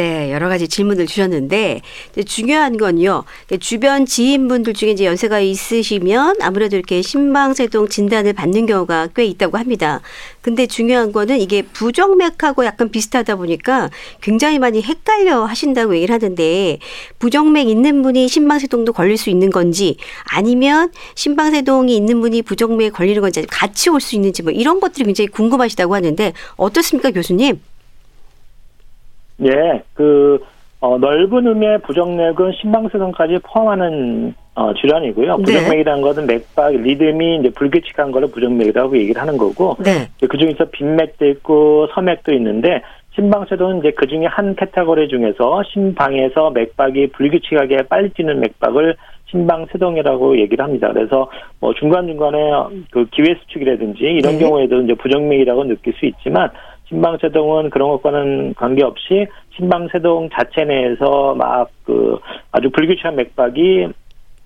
네, 여러 가지 질문을 주셨는데 이제 중요한 건요. 주변 지인분들 중에 이제 연세가 있으시면 아무래도 이렇게 심방세동 진단을 받는 경우가 꽤 있다고 합니다. 근데 중요한 거는 이게 부정맥하고 약간 비슷하다 보니까 굉장히 많이 헷갈려 하신다고 얘기를 하는데 부정맥 있는 분이 심방세동도 걸릴 수 있는 건지 아니면 심방세동이 있는 분이 부정맥에 걸리는 건지 같이 올 수 있는지 뭐 이런 것들이 굉장히 궁금하시다고 하는데 어떻습니까, 교수님? 예, 그 어, 넓은 의미의 부정맥은 심방세동까지 포함하는 어, 질환이고요. 네. 부정맥이라는 것은 맥박 리듬이 이제 불규칙한 거를 부정맥이라고 얘기를 하는 거고 네. 그 중에서 빈맥도 있고 서맥도 있는데 심방세동은 이제 그 중에 한 카테고리 중에서 심방에서 맥박이 불규칙하게 빨리 뛰는 맥박을 심방세동이라고 얘기를 합니다. 그래서 뭐 중간 중간에 그 기외수축이라든지 이런 네. 경우에도 이제 부정맥이라고 느낄 수 있지만 심방세동은 그런 것과는 관계없이 심방세동 자체 내에서 막 그 아주 불규칙한 맥박이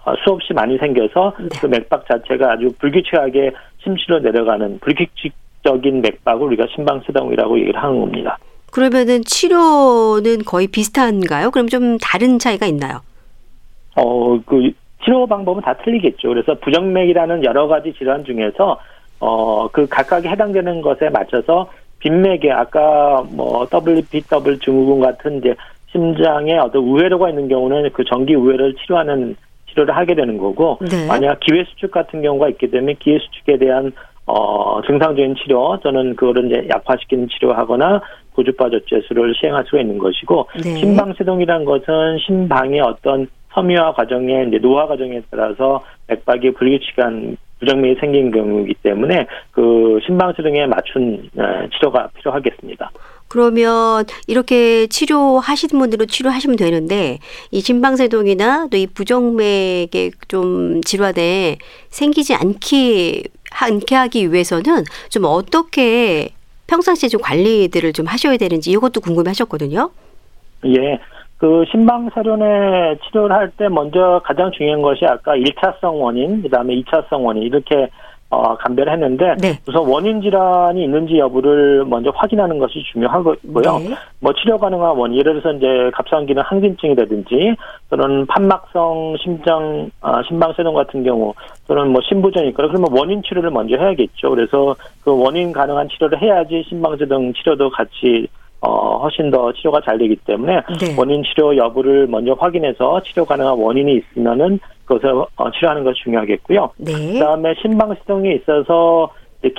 어, 수없이 많이 생겨서 네. 그 맥박 자체가 아주 불규칙하게 심실로 내려가는 불규칙적인 맥박을 우리가 심방세동이라고 얘기를 하는 겁니다. 그러면은 치료는 거의 비슷한가요? 그럼 좀 다른 차이가 있나요? 어, 그 치료 방법은 다 틀리겠죠. 그래서 부정맥이라는 여러 가지 질환 중에서 어, 그 각각에 해당되는 것에 맞춰서 빈맥에 아까 뭐 WPW 증후군 같은 이제 심장에 어떤 우회로가 있는 경우는 그 전기 우회로를 치료하는 치료를 하게 되는 거고 네. 만약 기회 수축 같은 경우가 있게 되면 기회 수축에 대한 어 증상적인 치료 또는 그거를 이제 약화시키는 치료하거나 고주파 조제수를 시행할 수가 있는 것이고 네. 심방세동이라는 것은 심방의 어떤 섬유화 과정에 이제 노화 과정에 따라서 맥박이 불규칙한 부정맥이 생긴 경우이기 때문에 그 심방세동에 맞춘 에, 치료가 필요하겠습니다. 그러면 이렇게 치료하시는 분들은 치료하시면 되는데 이 심방세동이나 또 이 부정맥의 좀 질환에 생기지 않게 않게 하기 위해서는 좀 어떻게 평상시에 좀 관리들을 좀 하셔야 되는지 이것도 궁금해하셨거든요. 예. 그 심방사련의 치료를 할 때 먼저 가장 중요한 것이 아까 1차성 원인, 그 다음에 2차성 원인 이렇게 어, 감별했는데 네. 우선 원인 질환이 있는지 여부를 먼저 확인하는 것이 중요하고요. 네. 뭐 치료 가능한 원인, 예를 들어서 이제 갑상기능 항진증이라든지 또는 판막성 심장 아, 심방세동 같은 경우 또는 뭐 신부전이 있거나 그러면 원인 치료를 먼저 해야겠죠. 그래서 그 원인 가능한 치료를 해야지 심방세동 치료도 같이 어, 훨씬 더 치료가 잘 되기 때문에 네. 원인 치료 여부를 먼저 확인해서 치료 가능한 원인이 있으면은 그것을 어, 치료하는 것이 중요하겠고요. 네. 그다음에 심방세동에 있어서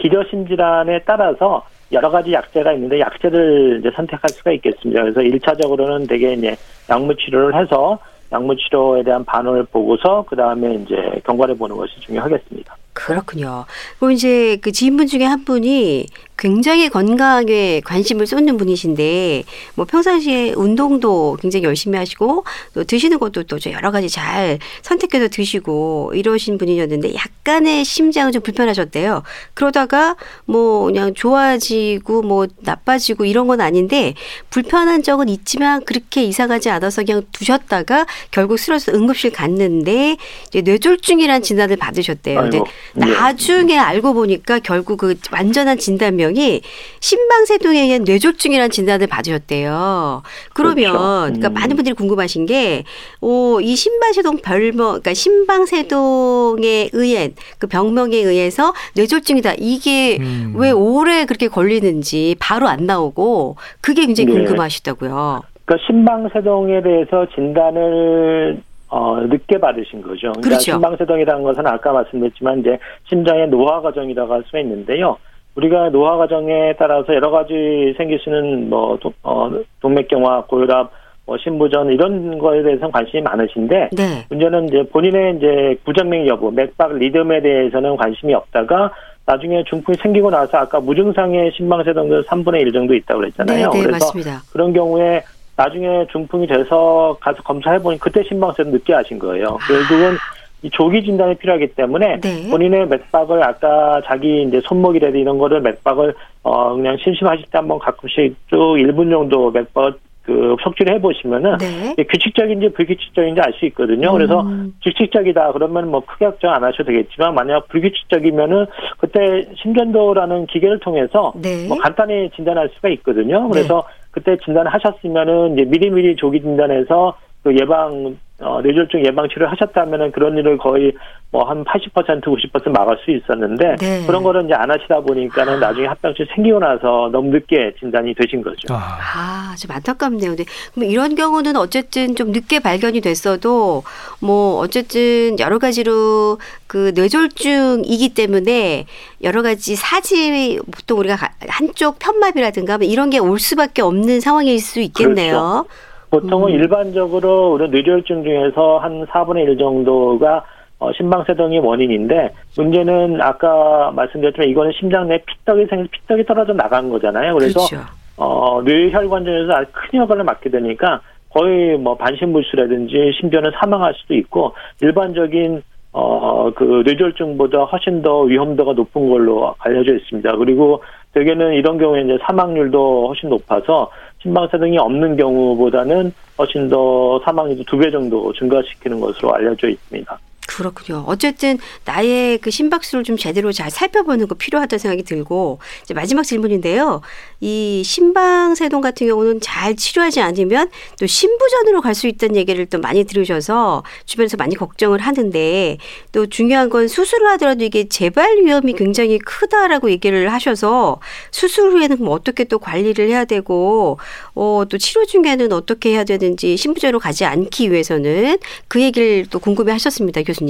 기저심 질환에 따라서 여러 가지 약제가 있는데 약제를 이제 선택할 수가 있겠습니다. 그래서 일차적으로는 대개 이제 약물 치료를 해서 약물 치료에 대한 반응을 보고서 그 다음에 이제 경과를 보는 것이 중요하겠습니다. 그렇군요. 그럼 이제 그 지인분 중에 한 분이 굉장히 건강에 관심을 쏟는 분이신데 뭐 평상시에 운동도 굉장히 열심히 하시고 또 드시는 것도 또 여러 가지 잘 선택해서 드시고 이러신 분이었는데 약간의 심장은 좀 불편하셨대요. 그러다가 뭐 그냥 좋아지고 뭐 나빠지고 이런 건 아닌데 불편한 적은 있지만 그렇게 이상하지 않아서 그냥 두셨다가 결국 쓰러져서 응급실 갔는데 이제 뇌졸중이라는 진단을 받으셨대요. 아이고, 예. 나중에 알고 보니까 결국 그 완전한 진단명이 심방세동에 의한 뇌졸중이라는 진단을 받으셨대요. 그러면 그렇죠. 그러니까 음. 많은 분들이 궁금하신 게, 오, 이 심방세동 별명, 그러니까 심방세동에 의한 그 병명에 의해서 뇌졸중이다. 이게 음. 왜 오래 그렇게 걸리는지 바로 안 나오고 그게 굉장히 네. 궁금하시다고요. 그러니까 심방세동에 대해서 진단을 어, 늦게 받으신 거죠. 그러니까 그렇죠. 심방세동이라는 것은 아까 말씀드렸지만 이제 심장의 노화 과정이라고 할 수가 있는데요. 우리가 노화 과정에 따라서 여러 가지 생길 수 있는 뭐 도- 어, 동맥경화, 고혈압, 뭐 신부전 이런 거에 대해서는 관심이 많으신데 네. 문제는 이제 본인의 이제 부정맥 여부, 맥박 리듬에 대해서는 관심이 없다가 나중에 중풍이 생기고 나서 아까 무증상의 심방세동도 3분의 1 정도 있다고 네, 그랬잖아요. 네, 그래서 맞습니다. 그런 경우에 나중에 중풍이 돼서 가서 검사해 보니 그때 심방세동 늦게 하신 거예요. 결국은 이 조기 진단이 필요하기 때문에 네. 본인의 맥박을 아까 자기 이제 손목이라든지 이런 거를 맥박을 어 그냥 심심하실 때 한번 가끔씩 쭉 1분 정도 맥박 그 속지를 해보시면은 네. 규칙적인지 불규칙적인지 알 수 있거든요. 그래서 음. 규칙적이다 그러면 뭐 크게 걱정 안 하셔도 되겠지만 만약 불규칙적이면은 그때 심전도라는 기계를 통해서 네. 뭐 간단히 진단할 수가 있거든요. 그래서 그때 진단하셨으면은 이제 미리미리 조기 진단해서 그 예방 어, 뇌졸중 예방 치료를 하셨다면은 그런 일을 거의 뭐 한 80% 90% 막을 수 있었는데 네. 그런 거를 이제 안 하시다 보니까는 나중에 합병증 생기고 나서 너무 늦게 진단이 되신 거죠. 아, 아, 좀 안타깝네요. 근데 그럼 이런 경우는 어쨌든 좀 늦게 발견이 됐어도 뭐 어쨌든 여러 가지로 그 뇌졸중이기 때문에 여러 가지 사지 보통 우리가 가- 한쪽 편마비라든가 뭐 이런 게 올 수밖에 없는 상황일 수 있겠네요. 보통은 음. 일반적으로 우리 뇌졸중 중에서 한 4분의 1 정도가 어, 심방세동이 원인인데 문제는 아까 말씀드렸지만 이거는 심장 내 피떡이 생겨서 피떡이 떨어져 나간 거잖아요. 그래서 그렇죠. 어, 뇌혈관전에서 아주 큰 역할을 맡게 되니까 거의 뭐 반신불수라든지 심지어는 사망할 수도 있고 일반적인 어, 그 뇌졸중보다 훨씬 더 위험도가 높은 걸로 알려져 있습니다. 그리고 대개는 이런 경우에 이제 사망률도 훨씬 높아서 심방사등이 없는 경우보다는 훨씬 더 사망률도 두배 정도 증가시키는 것으로 알려져 있습니다. 그렇군요. 어쨌든 나의 그 심박수를 좀 제대로 잘 살펴보는 거 필요하다는 생각이 들고 이제 마지막 질문인데요. 이 심방세동 같은 경우는 잘 치료하지 않으면 또 신부전으로 갈 수 있다는 얘기를 또 많이 들으셔서 주변에서 많이 걱정을 하는데 또 중요한 건 수술을 하더라도 이게 재발 위험이 굉장히 크다라고 얘기를 하셔서 수술 후에는 그럼 어떻게 또 관리를 해야 되고 어, 또 치료 중에는 어떻게 해야 되는지 신부전으로 가지 않기 위해서는 그 얘기를 또 궁금해 하셨습니다, 교수님.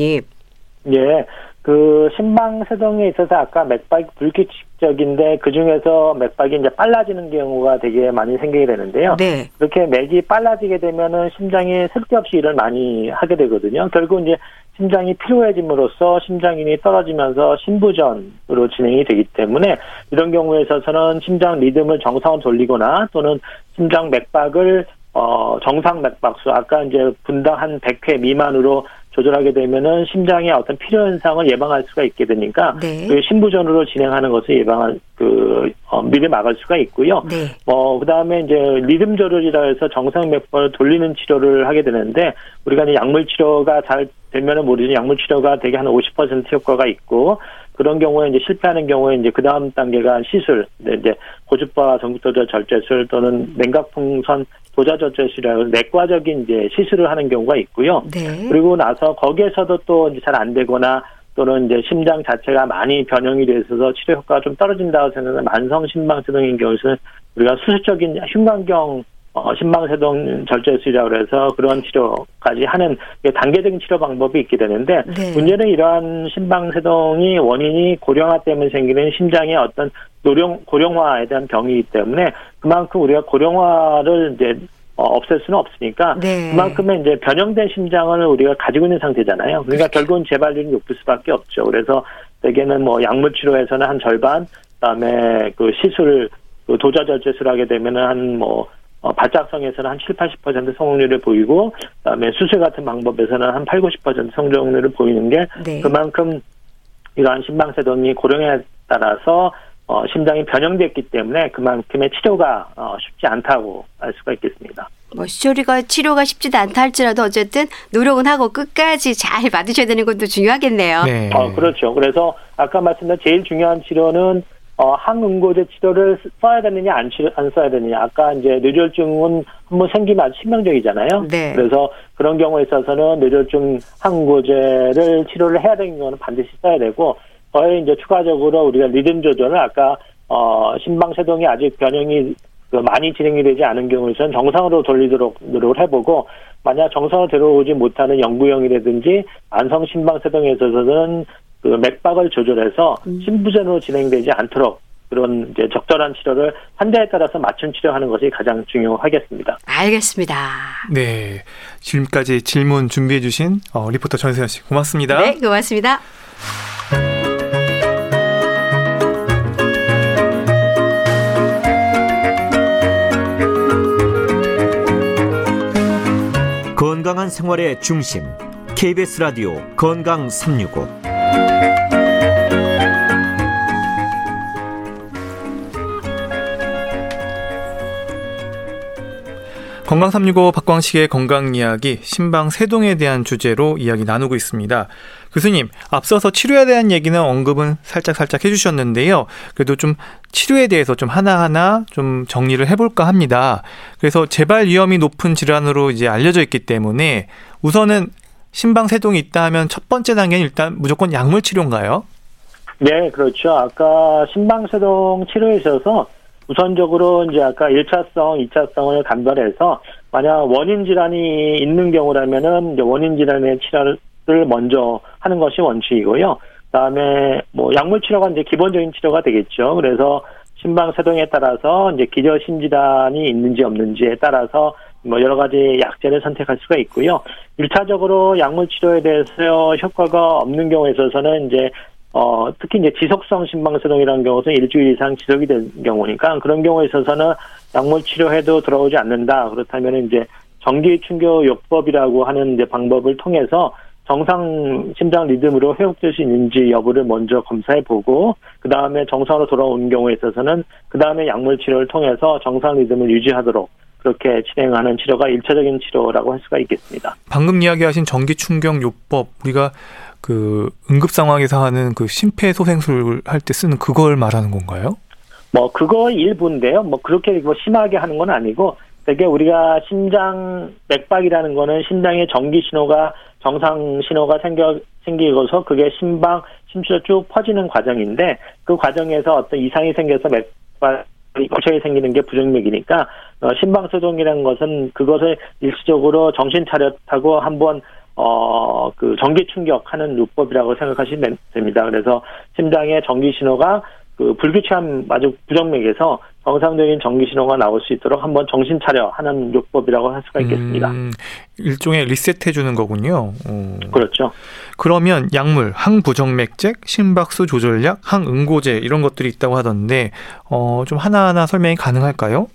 예, 그 심방세동에 있어서 아까 맥박이 불규칙적인데 그 중에서 맥박이 이제 빨라지는 경우가 되게 많이 생기게 되는데요. 네. 그렇게 맥이 빨라지게 되면은 심장이 쓸데없이 일을 많이 하게 되거든요. 결국 이제 심장이 피로해짐으로써 심장임이 떨어지면서 심부전으로 진행이 되기 때문에 이런 경우에 있어서는 심장 리듬을 정상으로 돌리거나 또는 심장 맥박을 어 정상 맥박수 아까 이제 분당 한 100회 미만으로 조절하게 되면은 심장의 어떤 필요 현상을 예방할 수가 있게 되니까 네. 그 신부전으로 진행하는 것을 예방할 그 어, 미리 막을 수가 있고요. 네. 뭐 그다음에 이제 리듬 조절이라 해서 정상 맥박을 돌리는 치료를 하게 되는데 우리가 이제 약물 치료가 잘 되면은 모르지만 약물 치료가 되게 한50% 효과가 있고 그런 경우에 이제 실패하는 경우에 이제 그 다음 단계가 시술, 네, 이제 고주파 전극도저 절제술 또는 냉각풍선 도자 절제술이라고 내과적인 이제 시술을 하는 경우가 있고요. 네. 그리고 나서 거기에서도 또 이제 잘 안 되거나 또는 이제 심장 자체가 많이 변형이 돼 있어서 치료 효과가 좀 떨어진다고 생각하는 만성 심방세동인 경우에는 우리가 수술적인 흉곽경 어, 심방세동 절제술이라고 해서 그런 치료까지 하는 단계적인 치료 방법이 있게 되는데 네. 문제는 이러한 심방세동이 원인이 고령화 때문에 생기는 심장의 어떤 노령 고령화에 대한 병이기 때문에 그만큼 우리가 고령화를 이제 어, 없앨 수는 없으니까 네. 그만큼의 이제 변형된 심장을 우리가 가지고 있는 상태잖아요. 그러니까 결국은 재발률이 높을 수밖에 없죠. 그래서 대개는 뭐 약물 치료에서는 한 절반, 그다음에 그 시술 그 도자 절제술 하게 되면은 한뭐 어, 발작성에서는 한 7, 80% 성공률을 보이고 그다음에 수술 같은 방법에서는 한 8, 90% 성공률을 보이는 게 네. 그만큼 이러한 심방세동이 고령에 따라서 어, 심장이 변형됐기 때문에 그만큼의 치료가 어, 쉽지 않다고 알 수가 있겠습니다. 뭐 시조리가 치료가 쉽지도 않다 할지라도 어쨌든 노력은 하고 끝까지 잘 받으셔야 되는 것도 중요하겠네요. 네. 어, 그렇죠. 그래서 아까 말씀드린 제일 중요한 치료는 어, 항응고제 치료를 써야 되느냐 안, 치료, 안 써야 되느냐. 아까 이제 뇌졸중은 한번 생기면 아주 치명적이잖아요. 네. 그래서 그런 경우에 있어서는 뇌졸중 항응고제를 치료를 해야 되는 경우는 반드시 써야 되고 거의 이제 추가적으로 우리가 리듬 조절을 아까 어, 심방세동이 아직 변형이 그 많이 진행이 되지 않은 경우에는 정상으로 돌리도록 노력을 해보고 만약 정상으로 들어오지 못하는 영구형이라든지 안성 심방세동에 있어서는 그 맥박을 조절해서 심부전으로 진행되지 않도록 그런 이제 적절한 치료를 환자에 따라서 맞춤 치료하는 것이 가장 중요하겠습니다. 알겠습니다. 네. 지금까지 질문 준비해 주신 어, 리포터 전세현 씨 고맙습니다. 네, 고맙습니다. 건강한 생활의 중심 KBS 라디오 건강 365 건강 365 박광식의 건강 이야기 신방 세동에 대한 주제로 이야기 나누고 있습니다. 교수님, 앞서서 치료에 대한 얘기는 언급은 살짝 살짝 해주셨는데요. 그래도 좀 치료에 대해서 좀 하나하나 좀 정리를 해볼까 합니다. 그래서 재발 위험이 높은 질환으로 이제 알려져 있기 때문에 우선은 신방 세동이 있다 하면 첫 번째 단계는 일단 무조건 약물 치료인가요? 네, 그렇죠. 아까 심방세동 치료에 있어서 우선적으로 이제 아까 1차성, 2차성을 감별해서 만약 원인 질환이 있는 경우라면은 원인 질환의 치료를 먼저 하는 것이 원칙이고요. 그다음에 뭐 약물 치료가 이제 기본적인 치료가 되겠죠. 그래서 심방세동에 따라서 이제 기저심 질환이 있는지 없는지에 따라서 뭐 여러 가지 약제를 선택할 수가 있고요. 일차적으로 약물 치료에 대해서 효과가 없는 경우에 있어서는 이제 어, 특히 이제 지속성 심방세동이라는 경우는 일주일 이상 지속이 된 경우니까 그런 경우에 있어서는 약물 치료해도 들어오지 않는다. 그렇다면 이제 정기 충격 요법이라고 하는 이제 방법을 통해서 정상 심장 리듬으로 회복될 수 있는지 여부를 먼저 검사해 보고 그 다음에 정상으로 돌아온 경우에 있어서는 그 다음에 약물 치료를 통해서 정상 리듬을 유지하도록 그렇게 진행하는 치료가 일차적인 치료라고 할 수가 있겠습니다. 방금 이야기하신 전기 충격 요법 우리가 그 응급 상황에서 하는 그 심폐소생술 할 때 쓰는 그걸 말하는 건가요? 뭐 그거 일부인데요. 뭐 그렇게 뭐 심하게 하는 건 아니고 되게 우리가 심장 맥박이라는 거는 심장의 전기 신호가 정상 신호가 생겨 생기고서 그게 심방 심수로 쭉 퍼지는 과정인데 그 과정에서 어떤 이상이 생겨서 맥박 이 고착이 생기는 게 부정맥이니까 어, 심방소동이라는 것은 그것을 일시적으로 정신 차렸다고 한번 어, 그 전기 충격하는 요법이라고 생각하시면 됩니다. 그래서 심장의 전기 신호가 그 불규칙한 아주 부정맥에서 정상적인 전기 신호가 나올 수 있도록 한번 정신 차려 하는 요법이라고 할 수가 있겠습니다. 음, 일종의 리셋해 주는 거군요. 어. 그렇죠. 그러면 약물, 항부정맥제, 심박수 조절약, 항응고제 이런 것들이 있다고 하던데 어, 좀 하나하나 설명이 가능할까요?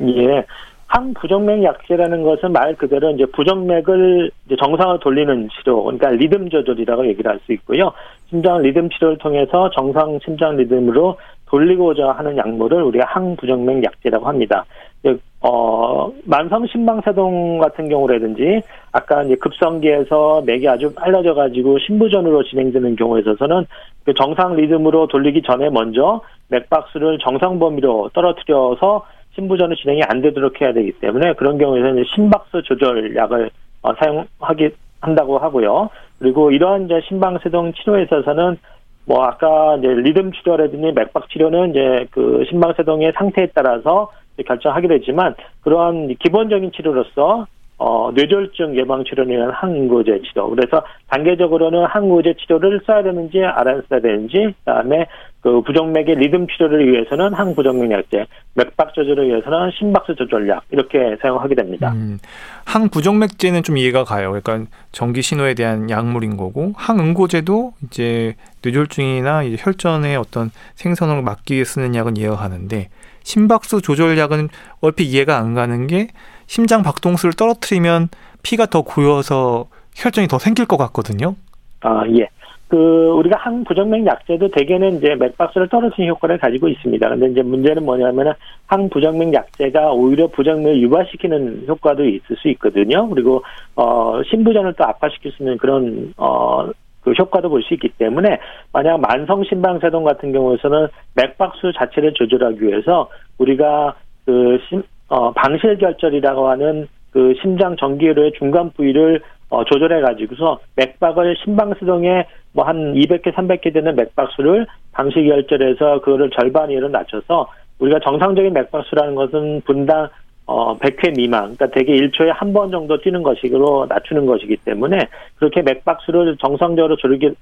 예. 항부정맥 약제라는 것은 말 그대로 이제 부정맥을 이제 정상으로 돌리는 치료, 그러니까 리듬 조절이라고 얘기를 할 수 있고요. 심장 리듬 치료를 통해서 정상 심장 리듬으로 돌리고자 하는 약물을 우리가 항부정맥 약제라고 합니다. 어, 만성 심방세동 같은 경우라든지 아까 이제 급성기에서 맥이 아주 빨라져 가지고 심부전으로 진행되는 경우에 있어서는 그 정상 리듬으로 돌리기 전에 먼저 맥박수를 정상 범위로 떨어뜨려서 심부전을 진행이 안 되도록 해야 되기 때문에 그런 경우에는 심박수 조절약을 어, 사용하기 한다고 하고요. 그리고 이러한 이제 심방세동 치료에 있어서는 뭐 아까 이제 리듬 치료라든지 맥박 치료는 이제 그 심방세동의 상태에 따라서 결정하게 되지만 그러한 기본적인 치료로서 어, 뇌졸중 예방 치료는 항응고제 치료. 그래서 단계적으로는 항응고제 치료를 써야 되는지 안 써야 되는지, 그다음에 그 부정맥의 리듬 치료를 위해서는 항부정맥 약제, 맥박 조절을 위해서는 심박수 조절약 이렇게 사용하게 됩니다. 음, 항부정맥제는 좀 이해가 가요. 그러니까 전기 신호에 대한 약물인 거고 항응고제도 이제 뇌졸중이나 이제 혈전의 어떤 생선을 막기 위해 쓰는 약은 이해가 가는데 심박수 조절약은 얼핏 이해가 안 가는 게 심장 박동수를 떨어뜨리면 피가 더 고여서 혈전이 더 생길 것 같거든요. 아 예. 그 우리가 항 부정맥 약제도 대개는 이제 맥박수를 떨어뜨리는 효과를 가지고 있습니다. 근데 이제 문제는 뭐냐면은 항 부정맥 약제가 오히려 부정맥을 유발시키는 효과도 있을 수 있거든요. 그리고 어 심부전을 또 악화시킬 수 있는 그런 어그 효과도 볼 수 있기 때문에 만약 만성 심방세동 같은 경우에서는 맥박수 자체를 조절하기 위해서 우리가 그 심, 어, 방실 결절이라고 하는 그 심장 전기로의 중간 부위를 어, 조절해 가지고서 맥박을 심방수동에 뭐 한 200개, 300개 되는 맥박수를 방실결절해서 그거를 절반 이하로 낮춰서 우리가 정상적인 맥박수라는 것은 분당 어, 100회 미만, 그러니까 대개 1초에 한 번 정도 뛰는 것으로 낮추는 것이기 때문에 그렇게 맥박수를 정상적으로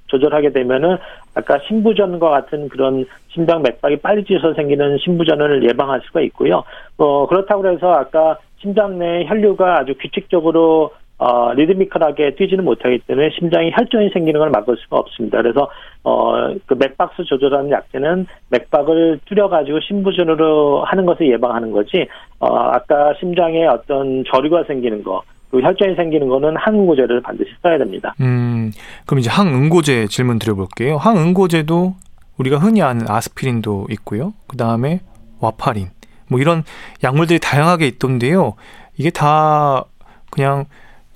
조절하게 되면은 아까 심부전과 같은 그런 심장 맥박이 빨리 뛰어서 생기는 심부전을 예방할 수가 있고요. 어, 그렇다고 해서 아까 심장 내 혈류가 아주 규칙적으로 어, 리드미컬하게 뛰지는 못하기 때문에 심장이 혈전이 생기는 걸 막을 수가 없습니다. 그래서 어, 그 맥박수 조절하는 약제는 맥박을 줄여가지고 심부전으로 하는 것을 예방하는 거지. 어, 아까 심장에 어떤 저류가 생기는 거, 그 혈전이 생기는 거는 항응고제를 반드시 써야 됩니다. 음, 그럼 이제 항응고제 질문 드려볼게요. 항응고제도 우리가 흔히 아는 아스피린도 있고요. 그 다음에 와파린, 뭐 이런 약물들이 다양하게 있던데요. 이게 다 그냥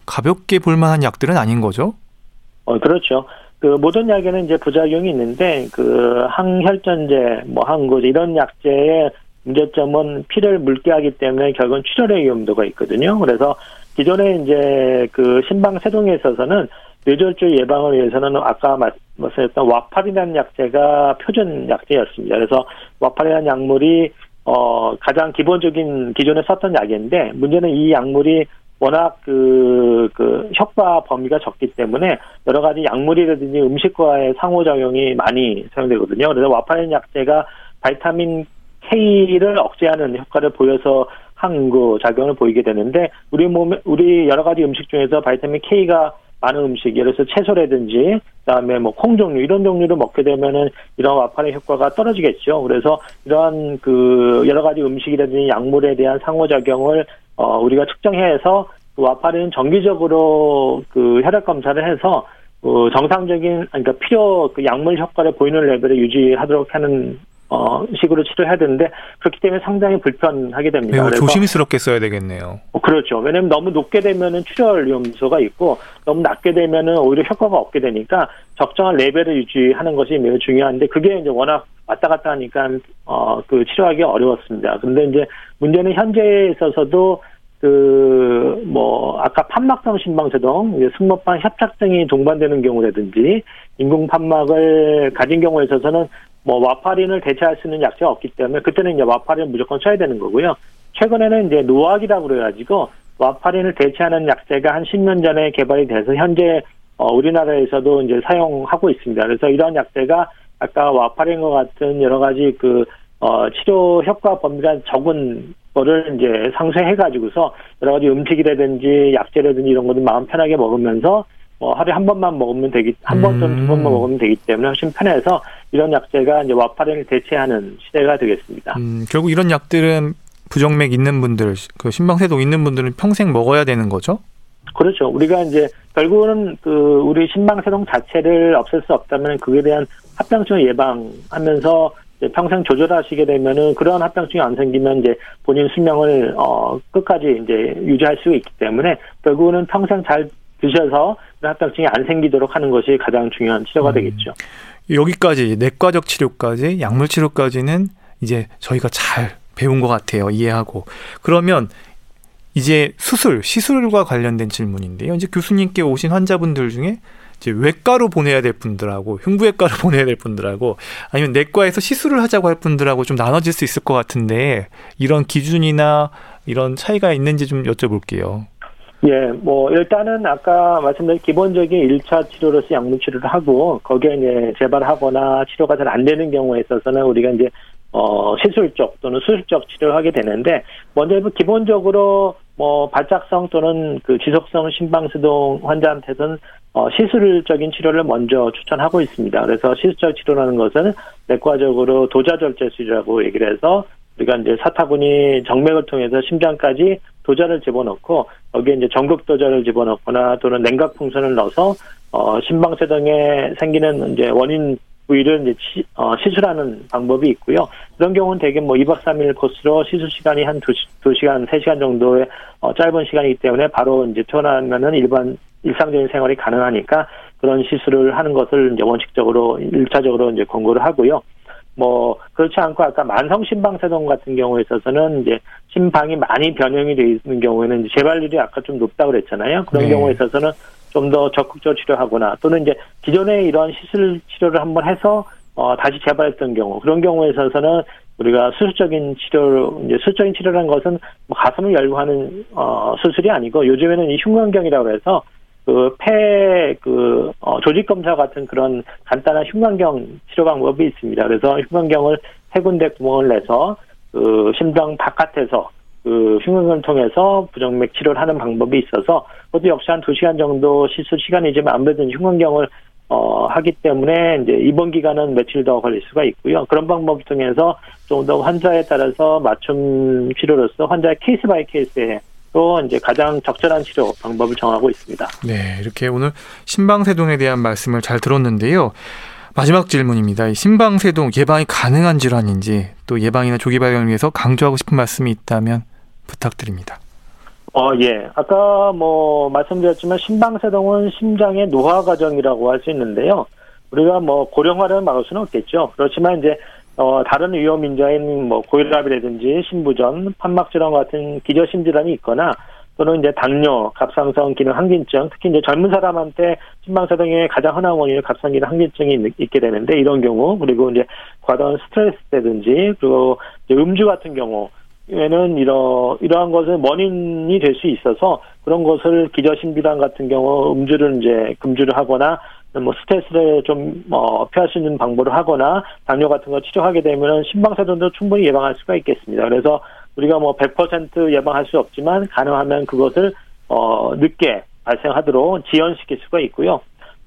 가볍게 볼만한 약들은 아닌 거죠? 어, 그렇죠. 그 모든 약에는 이제 부작용이 있는데 그 항혈전제, 뭐 항고제 이런 약제의 문제점은 피를 묽게 하기 때문에 결국은 출혈의 위험도가 있거든요. 그래서 기존에 이제 그 심방 세동에 있어서는 뇌졸중 예방을 위해서는 아까 말씀하셨던 와파리라는 약제가 표준 약제였습니다. 그래서 와파리라는 약물이 어 가장 기본적인 기존에 썼던 약인데 문제는 이 약물이 워낙 그, 그, 효과 범위가 적기 때문에 여러 가지 약물이라든지 음식과의 상호작용이 많이 사용되거든요. 그래서 와파린 약제가 vitamin K를 억제하는 효과를 보여서 그 작용을 보이게 되는데 우리 몸에 우리 여러 가지 음식 중에서 vitamin K가 많은 음식, 예를 들어서 채소라든지 그다음에 뭐 콩 종류 이런 종류를 먹게 되면은 이런 와파린 효과가 떨어지겠죠. 그래서 이러한 그 여러 가지 음식이라든지 약물에 대한 상호작용을 어 우리가 측정해서 그 와파린 정기적으로 그 혈액 검사를 해서 그 정상적인 그러니까 필요 그 약물 효과를 보이는 레벨을 유지하도록 하는 어 식으로 치료해야 되는데 그렇기 때문에 상당히 불편하게 됩니다. 매우 그래서 조심스럽게 써야 되겠네요. 어, 그렇죠. 왜냐하면 너무 높게 되면은 출혈 위험소가 있고 너무 낮게 되면은 오히려 효과가 없게 되니까 적정한 레벨을 유지하는 것이 매우 중요한데 그게 이제 워낙 왔다 갔다 하니까 어 그 치료하기 어려웠습니다. 근데 이제 문제는 현재에 있어서도 그 뭐 아까 판막성 심방세동, 승모판 협착증이 동반되는 경우라든지 인공 판막을 가진 경우에 있어서는 뭐 와파린을 대체할 수 있는 약제가 없기 때문에 그때는 이제 와파린을 무조건 써야 되는 거고요. 최근에는 이제 노악이라고 그래가지고 와파린을 대체하는 약제가 한 10년 전에 개발이 돼서 현재 어, 우리나라에서도 이제 사용하고 있습니다. 그래서 이런 약제가 아까 와파린과 같은 여러 가지 그 어, 치료 효과 범위가 적은 거를 이제 상쇄해 가지고서 여러 가지 음식이라든지 약제라든지 이런 것들 마음 편하게 먹으면서 뭐 하루에 한 번만 먹으면 되기 한 번 또는 두 번만 음. 먹으면 되기 때문에 훨씬 편해서 이런 약제가 이제 와파린을 대체하는 시대가 되겠습니다. 음, 결국 이런 약들은 부정맥 있는 분들, 그 심방세동 있는 분들은 평생 먹어야 되는 거죠? 그렇죠. 우리가 이제 결국은 그 우리 심방세동 자체를 없앨 수 없다면 그에 대한 합병증을 예방하면서 평생 조절하시게 되면은 그러한 합병증이 안 생기면 이제 본인 수명을 어 끝까지 이제 유지할 수 있기 때문에 결국은 평생 잘 드셔서 합병증이 안 생기도록 하는 것이 가장 중요한 치료가 음. 되겠죠. 여기까지 내과적 치료까지 약물 치료까지는 이제 저희가 잘 배운 것 같아요. 이해하고. 그러면 이제 수술, 시술과 관련된 질문인데요. 이제 교수님께 오신 환자분들 중에 이제 외과로 보내야 될 분들하고 흉부외과로 보내야 될 분들하고 아니면 내과에서 시술을 하자고 할 분들하고 좀 나눠질 수 있을 것 같은데 이런 기준이나 이런 차이가 있는지 좀 여쭤볼게요. 예, 뭐 일단은 아까 말씀드린 기본적인 1차 치료로서 약물 치료를 하고 거기에 이제 재발하거나 치료가 잘 안 되는 경우에 있어서는 우리가 이제 어 시술적 또는 수술적 치료를 하게 되는데 먼저 뭐 기본적으로 뭐 발작성 또는 그 지속성 심방수동 환자한테는 어 시술적인 치료를 먼저 추천하고 있습니다. 그래서 시술적 치료라는 것은 내과적으로 도자절제술이라고 얘기를 해서 우리가 이제 사타구니 정맥을 통해서 심장까지 도자를 집어넣고 여기에 이제 전극 도자를 집어넣거나 또는 냉각 풍선을 넣어서 어 심방세동에 생기는 이제 원인 부위를 이제 치, 어, 시술하는 방법이 있고요. 그런 경우는 대개 뭐 2박 3일 코스로 시술 시간이 한 2, 두 시간, 3시간 정도의 어, 짧은 시간이기 때문에 바로 이제 퇴원하면은 일반 일상적인 생활이 가능하니까 그런 시술을 하는 것을 이제 원칙적으로 일차적으로 이제 권고를 하고요. 뭐 그렇지 않고 아까 만성 심방세동 같은 경우에 있어서는 이제 심방이 많이 변형이 되어 있는 경우에는 이제 재발률이 아까 좀 높다고 그랬잖아요. 그런 네. 경우에 있어서는 좀 더 적극적으로 치료하거나 또는 이제 기존에 이런 시술 치료를 한번 해서 어 다시 재발했던 경우 그런 경우에 있어서는 우리가 수술적인 치료 이제 수술적인 치료라는 것은 뭐 가슴을 열고 하는 어 수술이 아니고 요즘에는 이 흉곽경이라고 해서 그폐그 어, 조직 검사 같은 그런 간단한 흉강경 치료 방법이 있습니다. 그래서 흉강경을 세 군데 구멍을 내서 그 심장 바깥에서 그 흉곽을 통해서 부정맥 치료를 하는 방법이 있어서 그것도 역시 한 두 시간 정도 시술 시간이지만 아무래도 흉강경을 어, 하기 때문에 이제 입원 기간은 며칠 더 걸릴 수가 있고요. 그런 방법을 통해서 좀 더 환자에 따라서 맞춤 치료로서 환자의 case by case에 또 이제 가장 적절한 치료 방법을 정하고 있습니다. 네, 이렇게 오늘 심방세동에 대한 말씀을 잘 들었는데요. 마지막 질문입니다. 이 심방세동 예방이 가능한 질환인지 또 예방이나 조기 발견을 위해서 강조하고 싶은 말씀이 있다면 부탁드립니다. 어, 예. 아까 뭐 말씀드렸지만 심방세동은 심장의 노화 과정이라고 할 수 있는데요. 우리가 뭐 고령화를 막을 수는 없겠죠. 그렇지만 이제 어 다른 위험 인자인 뭐 고혈압이라든지 신부전, 판막 질환 같은 기저심 질환이 있거나 또는 이제 당뇨, 갑상선 기능 항진증, 특히 이제 젊은 사람한테 심방사동의 가장 흔한 원인은 갑상선 기능 항진증이 있- 있게 되는데 이런 경우 그리고 이제 과도한 스트레스라든지 그리고 음주 같은 경우 에는 이러 이러한 것은 원인이 될 수 있어서 그런 것을 질환 같은 경우 음주를 이제 금주를 하거나 뭐 스트레스를 좀뭐 피할 수 있는 방법을 하거나 당뇨 같은 거 치료하게 되면은 심방사전도 충분히 예방할 수가 있겠습니다. 그래서 우리가 뭐 100% 예방할 수 없지만 가능하면 그것을 어 늦게 발생하도록 지연시킬 수가 있고요.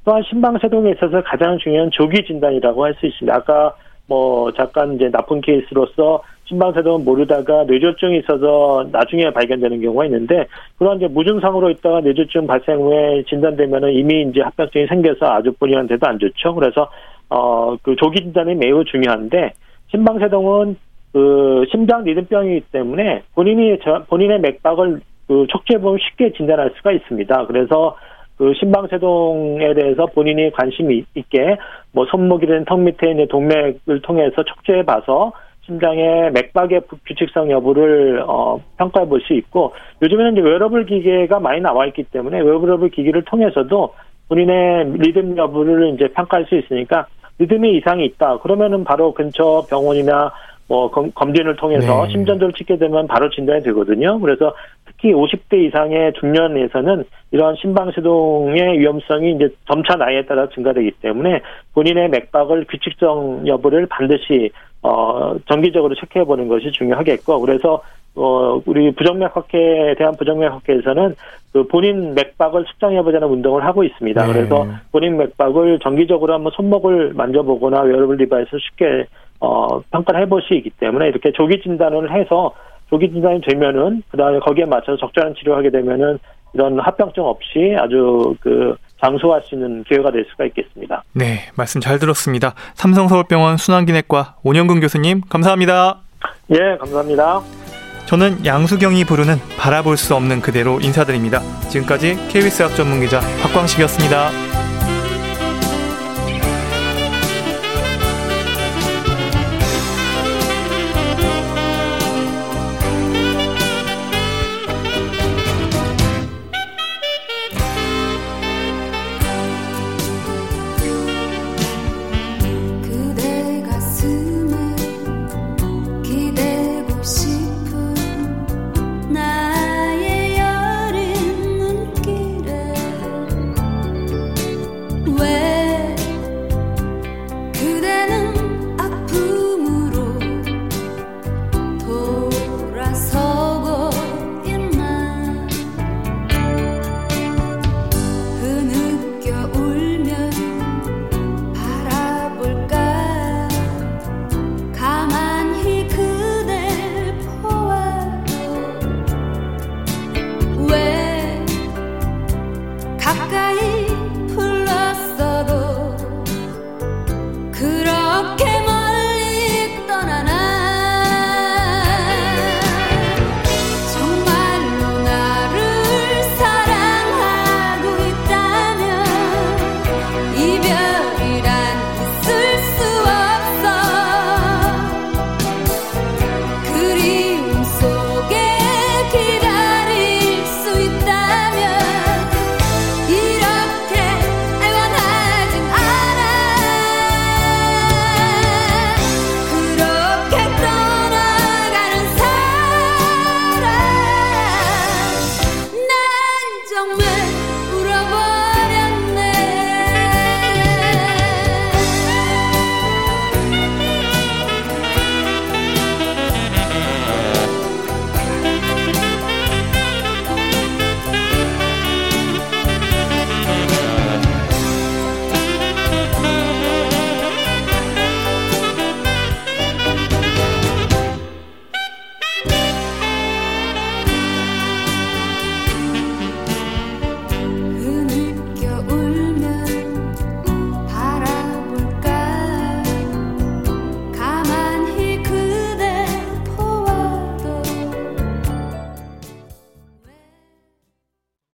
또한 심방세동에 있어서 가장 중요한 조기 진단이라고 할 수 있습니다. 아까 뭐 잠깐 이제 나쁜 케이스로서 심방세동은 모르다가 뇌졸중이 있어서 나중에 발견되는 경우가 있는데 그런 이제 무증상으로 있다가 뇌졸중 발생 후에 진단되면은 이미 이제 합병증이 생겨서 아주 본인한테도 안 좋죠. 그래서 어 그 조기 진단이 매우 중요한데 심방세동은 그 심장 리듬병이기 때문에 본인이 저- 본인의 맥박을 그 촉지해 보면 쉽게 진단할 수가 있습니다. 그래서 그 심방세동에 대해서 본인이 관심이 있게 뭐 손목이든 턱 밑에 있는 동맥을 통해서 촉지해 봐서 심장의 맥박의 부- 규칙성 여부를 어, 평가해 볼 수 있고 요즘에는 이제 웨어러블 기계가 많이 나와 있기 때문에 웨어러블 기기를 통해서도 본인의 리듬 여부를 이제 평가할 수 있으니까 리듬이 이상이 있다 그러면은 바로 근처 병원이나 뭐 검, 검진을 통해서 네. 심전도를 찍게 되면 바로 진단이 되거든요. 그래서 특히 50대 이상의 중년에서는 이런 심방세동의 위험성이 이제 점차 나이에 따라 증가되기 때문에 본인의 맥박을 규칙성 여부를 반드시 어 정기적으로 체크해 보는 것이 중요하겠고 그래서 어 우리 부정맥 학회에 대한 부정맥 학회에서는 그 본인 맥박을 측정해 보자는 운동을 하고 있습니다. 네. 그래서 본인 맥박을 정기적으로 한번 손목을 만져보거나 wearable device 쉽게 어, 평가를 해볼 수 있기 때문에 이렇게 조기 진단을 해서 조기 진단이 되면은 그다음에 거기에 맞춰서 적절한 치료하게 되면은 이런 합병증 없이 아주 그 장수할 수 있는 기회가 될 수가 있겠습니다. 네, 말씀 잘 들었습니다. 삼성서울병원 순환기내과 온영근 교수님 감사합니다. 예, 감사합니다. 저는 양수경이 부르는 바라볼 수 없는 그대로 인사드립니다. 지금까지 KBS 학 전문기자 박광식이었습니다.